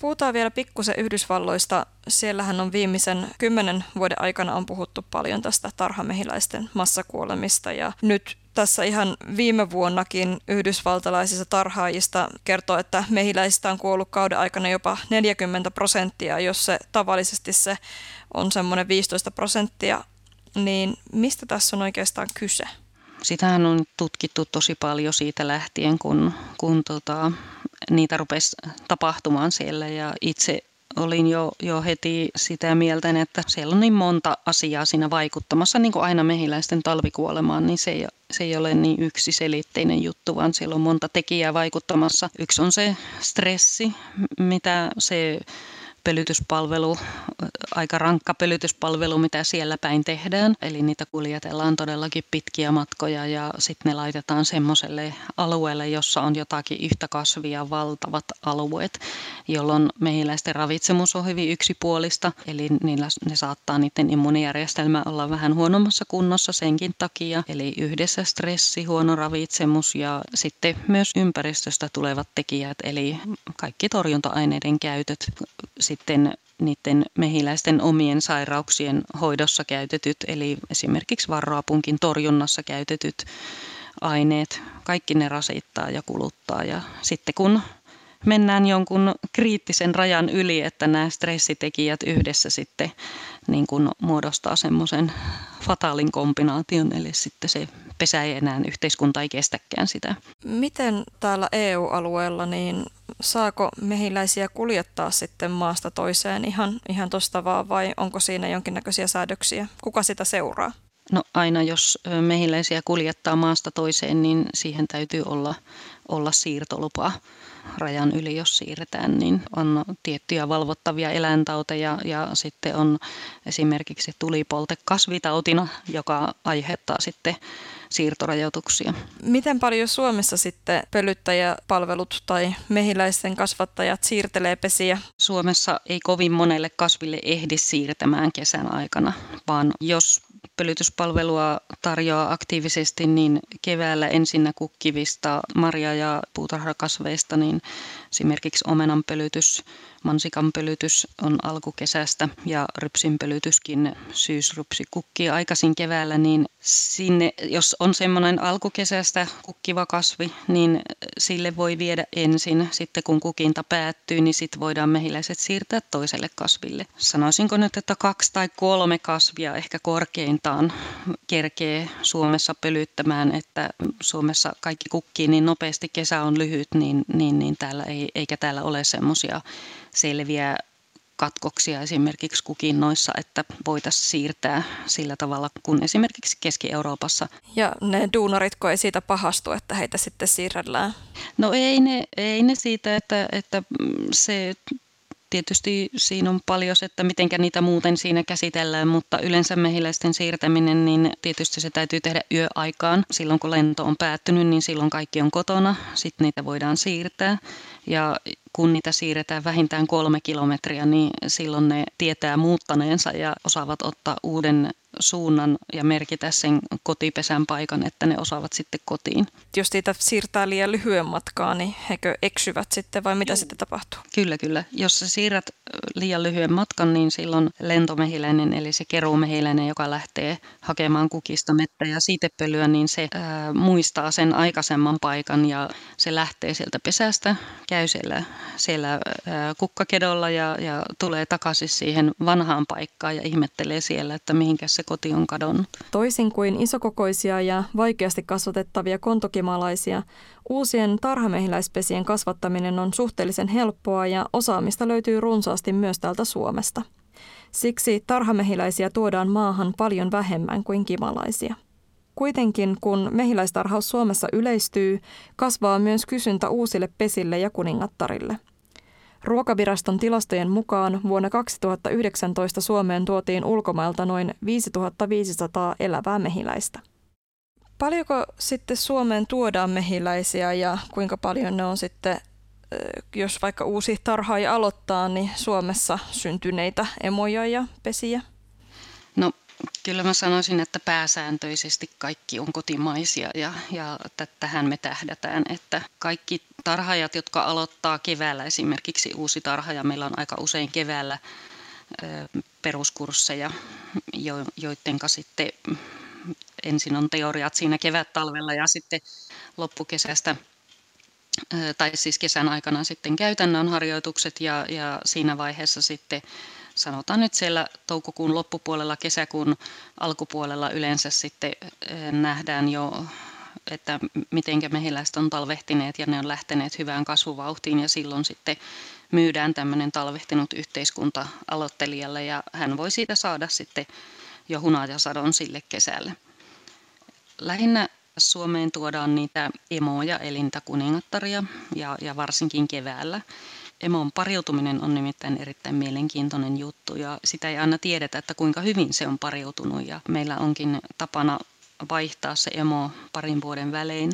Speaker 2: Puhutaan vielä pikkusen Yhdysvalloista. Siellähän on viimeisen kymmenen vuoden aikana on puhuttu paljon tästä tarhamehiläisten massakuolemista ja nyt tässä ihan viime vuonnakin yhdysvaltalaisista tarhaajista kertoo, että mehiläisistä on kuollut kauden aikana jopa 40 prosenttia, jos se tavallisesti se on semmoinen 15 prosenttia, niin mistä tässä on oikeastaan kyse?
Speaker 3: Sitähän on tutkittu tosi paljon siitä lähtien, kun, kun tota, niitä rupesi tapahtumaan siellä ja itse olin jo, jo heti sitä mieltä, että siellä on niin monta asiaa siinä vaikuttamassa, niin kuin aina mehiläisten talvikuolemaan, niin se ei, se ei ole niin yksiselitteinen juttu, vaan siellä on monta tekijää vaikuttamassa. Yksi on se stressi, mitä se pölytyspalvelu, aika rankka pölytyspalvelu, mitä siellä päin tehdään. Eli niitä kuljetellaan todellakin pitkiä matkoja ja sitten ne laitetaan semmoiselle alueelle, jossa on jotakin yhtä kasvia valtavat alueet, jolloin mehiläisten ravitsemus on hyvin yksipuolista. Eli niillä, ne saattaa niiden immuunijärjestelmä olla vähän huonommassa kunnossa senkin takia. Eli yhdessä stressi, huono ravitsemus ja sitten myös ympäristöstä tulevat tekijät, eli kaikki torjunta-aineiden käytöt sitten niiden mehiläisten omien sairauksien hoidossa käytetyt, eli esimerkiksi varroapunkin torjunnassa käytetyt aineet, kaikki ne rasittaa ja kuluttaa. Ja sitten kun mennään jonkun kriittisen rajan yli, että nämä stressitekijät yhdessä sitten niin kuin muodostaa semmoisen fataalin kombinaation, eli sitten se pesä ei enää, yhteiskunta ei kestäkään sitä.
Speaker 2: Miten täällä EU-alueella, niin saako mehiläisiä kuljettaa sitten maasta toiseen ihan, ihan tuosta vaan vai onko siinä jonkinnäköisiä säädöksiä? Kuka sitä seuraa?
Speaker 3: No aina jos mehiläisiä kuljettaa maasta toiseen, niin siihen täytyy olla, olla siirtolupa rajan yli, jos siirretään, niin on tiettyjä valvottavia eläintauteja ja sitten on esimerkiksi tulipolte kasvitautina, joka aiheuttaa sitten siirtorajoituksia.
Speaker 2: Miten paljon Suomessa sitten pölyttäjäpalvelut tai mehiläisten kasvattajat siirtelee pesiä?
Speaker 3: Suomessa ei kovin monelle kasville ehdi siirtämään kesän aikana, vaan jos pölytyspalvelua tarjoaa aktiivisesti, niin keväällä ensinnä kukkivista marja- ja puutarhakasveista, niin esimerkiksi omenan pölytys, mansikan pölytys on alkukesästä ja rypsin pölytyskin syysrypsi kukkii aikaisin keväällä, niin sinne, jos on semmoinen alkukesästä kukkiva kasvi, niin sille voi viedä ensin. Sitten kun kukinta päättyy, niin sitten voidaan mehiläiset siirtää toiselle kasville. Sanoisinko nyt, että kaksi tai kolme kasvia ehkä korkeintaan kerkee Suomessa pölyttämään, että Suomessa kaikki kukkii niin nopeasti, kesä on lyhyt, niin, niin, niin täällä ei, eikä täällä ole semmoisia selviä katkoksia esimerkiksi kukinnoissa, että voitaisiin siirtää sillä tavalla kuin esimerkiksi Keski-Euroopassa.
Speaker 2: Ja ne duunaritko ei siitä pahastu, että heitä sitten siirrellään?
Speaker 3: No ei ne, ei ne siitä, että, että se tietysti siinä on paljon se, että miten niitä muuten siinä käsitellään, mutta yleensä mehiläisten siirtäminen, niin tietysti se täytyy tehdä yöaikaan. Silloin kun lento on päättynyt, niin silloin kaikki on kotona, sitten niitä voidaan siirtää. Ja kun niitä siirretään vähintään kolme kilometriä, niin silloin ne tietää muuttaneensa ja osaavat ottaa uuden suunnan ja merkitä sen kotipesän paikan, että ne osaavat sitten kotiin.
Speaker 2: Jos niitä siirtää liian lyhyen matkaa, niin hekö eksyvät sitten vai mitä Joo. sitten tapahtuu?
Speaker 3: Kyllä, kyllä. Jos sä siirrät liian lyhyen matkan, niin silloin lentomehiläinen, eli se keruumehiläinen, joka lähtee hakemaan kukista mettä ja siitepölyä, niin se ää, muistaa sen aikaisemman paikan ja se lähtee sieltä pesästä, käy siellä, siellä ää, kukkakedolla ja, ja tulee takaisin siihen vanhaan paikkaan ja ihmettelee siellä, että mihinkä se koti on kadonnut.
Speaker 2: Toisin kuin isokokoisia ja vaikeasti kasvatettavia kontokimalaisia, uusien tarhamehiläispesien kasvattaminen on suhteellisen helppoa ja osaamista löytyy runsaasti myös täältä Suomesta. Siksi tarhamehiläisiä tuodaan maahan paljon vähemmän kuin kimalaisia. Kuitenkin kun mehiläistarhaus Suomessa yleistyy, kasvaa myös kysyntä uusille pesille ja kuningattarille – Ruokaviraston tilastojen mukaan vuonna 2019 Suomeen tuotiin ulkomailta noin 5500 elävää mehiläistä. Paljonko sitten Suomeen tuodaan mehiläisiä ja kuinka paljon ne on sitten, jos vaikka uusi tarhaaja aloittaa, niin Suomessa syntyneitä emoja ja pesiä?
Speaker 3: No Kyllä mä sanoisin, että pääsääntöisesti kaikki on kotimaisia ja, ja tähän me tähdätään, että kaikki tarhaajat, jotka aloittaa keväällä esimerkiksi uusi tarhaaja, meillä on aika usein keväällä peruskursseja, joiden sitten ensin on teoriat siinä kevät-talvella ja sitten loppukesästä tai siis kesän aikana sitten käytännön harjoitukset ja, ja siinä vaiheessa sitten sanotaan nyt siellä toukokuun loppupuolella, kesäkuun alkupuolella yleensä sitten nähdään jo että miten mehiläiset on talvehtineet ja ne on lähteneet hyvään kasvuvauhtiin ja silloin sitten myydään tämmöinen talvehtinut yhteiskunta aloittelijalle ja hän voi siitä saada sitten jo hunajasadon sille kesälle. Lähinnä Suomeen tuodaan niitä emoja, elintä kuningattaria ja, ja varsinkin keväällä. Emon pariutuminen on nimittäin erittäin mielenkiintoinen juttu ja sitä ei aina tiedetä, että kuinka hyvin se on pariutunut ja meillä onkin tapana vaihtaa se emo parin vuoden välein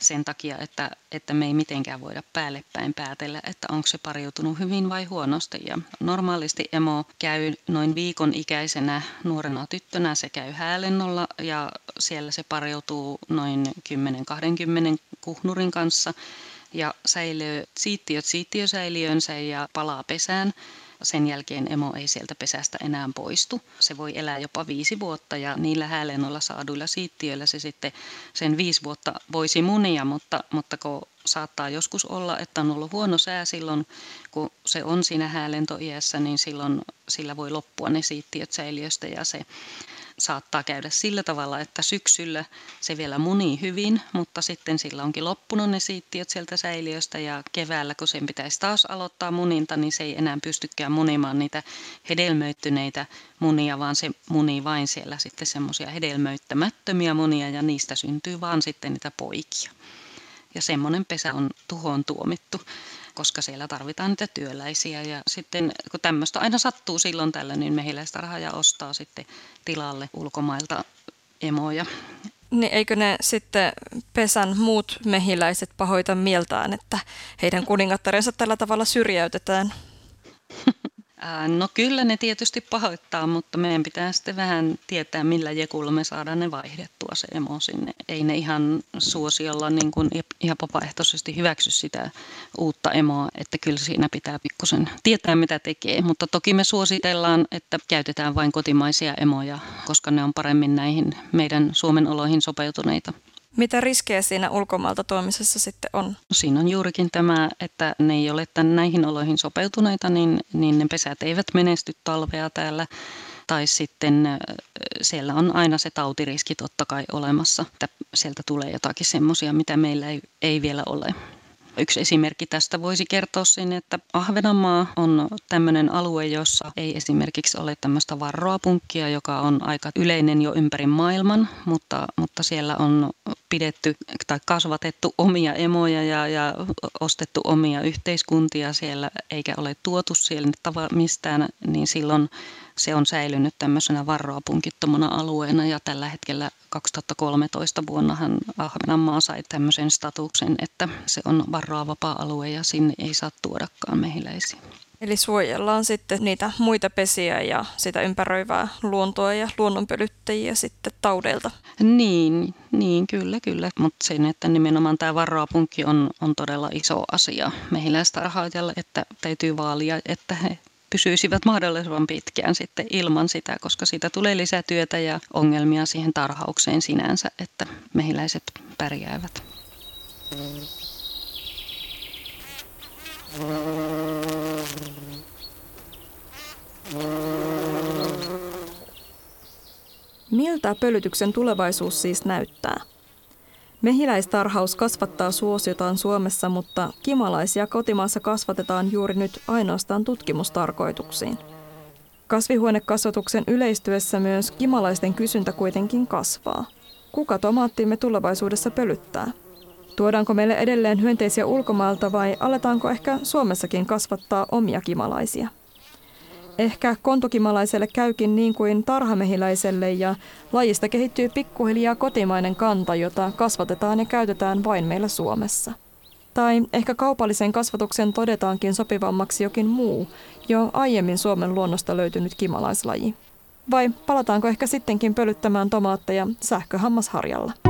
Speaker 3: sen takia, että, että me ei mitenkään voida päälle päin päätellä, että onko se pariutunut hyvin vai huonosti. Ja normaalisti emo käy noin viikon ikäisenä nuorena tyttönä, se käy häälennolla ja siellä se pariutuu noin 10-20 kuhnurin kanssa ja säilyy siittiöt siittiösäiliönsä ja palaa pesään sen jälkeen emo ei sieltä pesästä enää poistu. Se voi elää jopa viisi vuotta ja niillä häälennolla saaduilla siittiöillä se sitten sen viisi vuotta voisi munia, mutta, mutta kun saattaa joskus olla, että on ollut huono sää silloin, kun se on siinä häälentoiässä, niin silloin sillä voi loppua ne siittiöt säiliöstä ja se saattaa käydä sillä tavalla, että syksyllä se vielä munii hyvin, mutta sitten sillä onkin loppunut ne siittiöt sieltä säiliöstä ja keväällä, kun sen pitäisi taas aloittaa muninta, niin se ei enää pystykään munimaan niitä hedelmöittyneitä munia, vaan se munii vain siellä sitten semmoisia hedelmöittämättömiä munia ja niistä syntyy vaan sitten niitä poikia. Ja semmoinen pesä on tuhoon tuomittu koska siellä tarvitaan niitä työläisiä. Ja sitten kun tämmöistä aina sattuu silloin tällä, niin mehiläistarhaaja ostaa sitten tilalle ulkomailta emoja.
Speaker 2: Niin eikö ne sitten pesän muut mehiläiset pahoita mieltään, että heidän kuningattarensa tällä tavalla syrjäytetään?
Speaker 3: No kyllä ne tietysti pahoittaa, mutta meidän pitää sitten vähän tietää, millä jekulla me saadaan ne vaihdettua se emo sinne. Ei ne ihan suosiolla niin kuin ihan vapaaehtoisesti hyväksy sitä uutta emoa, että kyllä siinä pitää pikkusen tietää, mitä tekee. Mutta toki me suositellaan, että käytetään vain kotimaisia emoja, koska ne on paremmin näihin meidän Suomen oloihin sopeutuneita.
Speaker 2: Mitä riskejä siinä ulkomailta tuomisessa sitten on?
Speaker 3: Siinä on juurikin tämä, että ne ei ole tämän näihin oloihin sopeutuneita, niin, niin ne pesät eivät menesty talvea täällä. Tai sitten siellä on aina se tautiriski totta kai olemassa, että sieltä tulee jotakin semmoisia, mitä meillä ei, ei vielä ole. Yksi esimerkki tästä voisi kertoa sen, että Ahvenanmaa on tämmöinen alue, jossa ei esimerkiksi ole tämmöistä varroapunkkia, joka on aika yleinen jo ympäri maailman, mutta, mutta siellä on pidetty tai kasvatettu omia emoja ja, ja ostettu omia yhteiskuntia siellä, eikä ole tuotu siellä mistään, niin silloin se on säilynyt tämmöisenä varroapunkittomana alueena ja tällä hetkellä 2013 vuonnahan Ahvenanmaa sai tämmöisen statuksen, että se on varroa vapaa-alue ja sinne ei saa tuodakaan mehiläisiä.
Speaker 2: Eli suojellaan sitten niitä muita pesiä ja sitä ympäröivää luontoa ja luonnonpölyttäjiä sitten taudeilta.
Speaker 3: Niin, niin kyllä, kyllä. Mutta sen, että nimenomaan tämä varroapunkki on, on todella iso asia mehiläistarhaajalle, että täytyy vaalia, että he pysyisivät mahdollisimman pitkään sitten ilman sitä, koska siitä tulee lisätyötä ja ongelmia siihen tarhaukseen sinänsä, että mehiläiset pärjäävät.
Speaker 2: Miltä pölytyksen tulevaisuus siis näyttää? Mehiläistarhaus kasvattaa suosiotaan Suomessa, mutta kimalaisia kotimaassa kasvatetaan juuri nyt ainoastaan tutkimustarkoituksiin. Kasvihuonekasvatuksen yleistyessä myös kimalaisten kysyntä kuitenkin kasvaa. Kuka tomaattimme tulevaisuudessa pölyttää? Tuodaanko meille edelleen hyönteisiä ulkomailta vai aletaanko ehkä Suomessakin kasvattaa omia kimalaisia? Ehkä kontokimalaiselle käykin niin kuin tarhamehiläiselle ja lajista kehittyy pikkuhiljaa kotimainen kanta, jota kasvatetaan ja käytetään vain meillä Suomessa. Tai ehkä kaupallisen kasvatuksen todetaankin sopivammaksi jokin muu, jo aiemmin Suomen luonnosta löytynyt kimalaislaji. Vai palataanko ehkä sittenkin pölyttämään tomaatteja sähköhammasharjalla?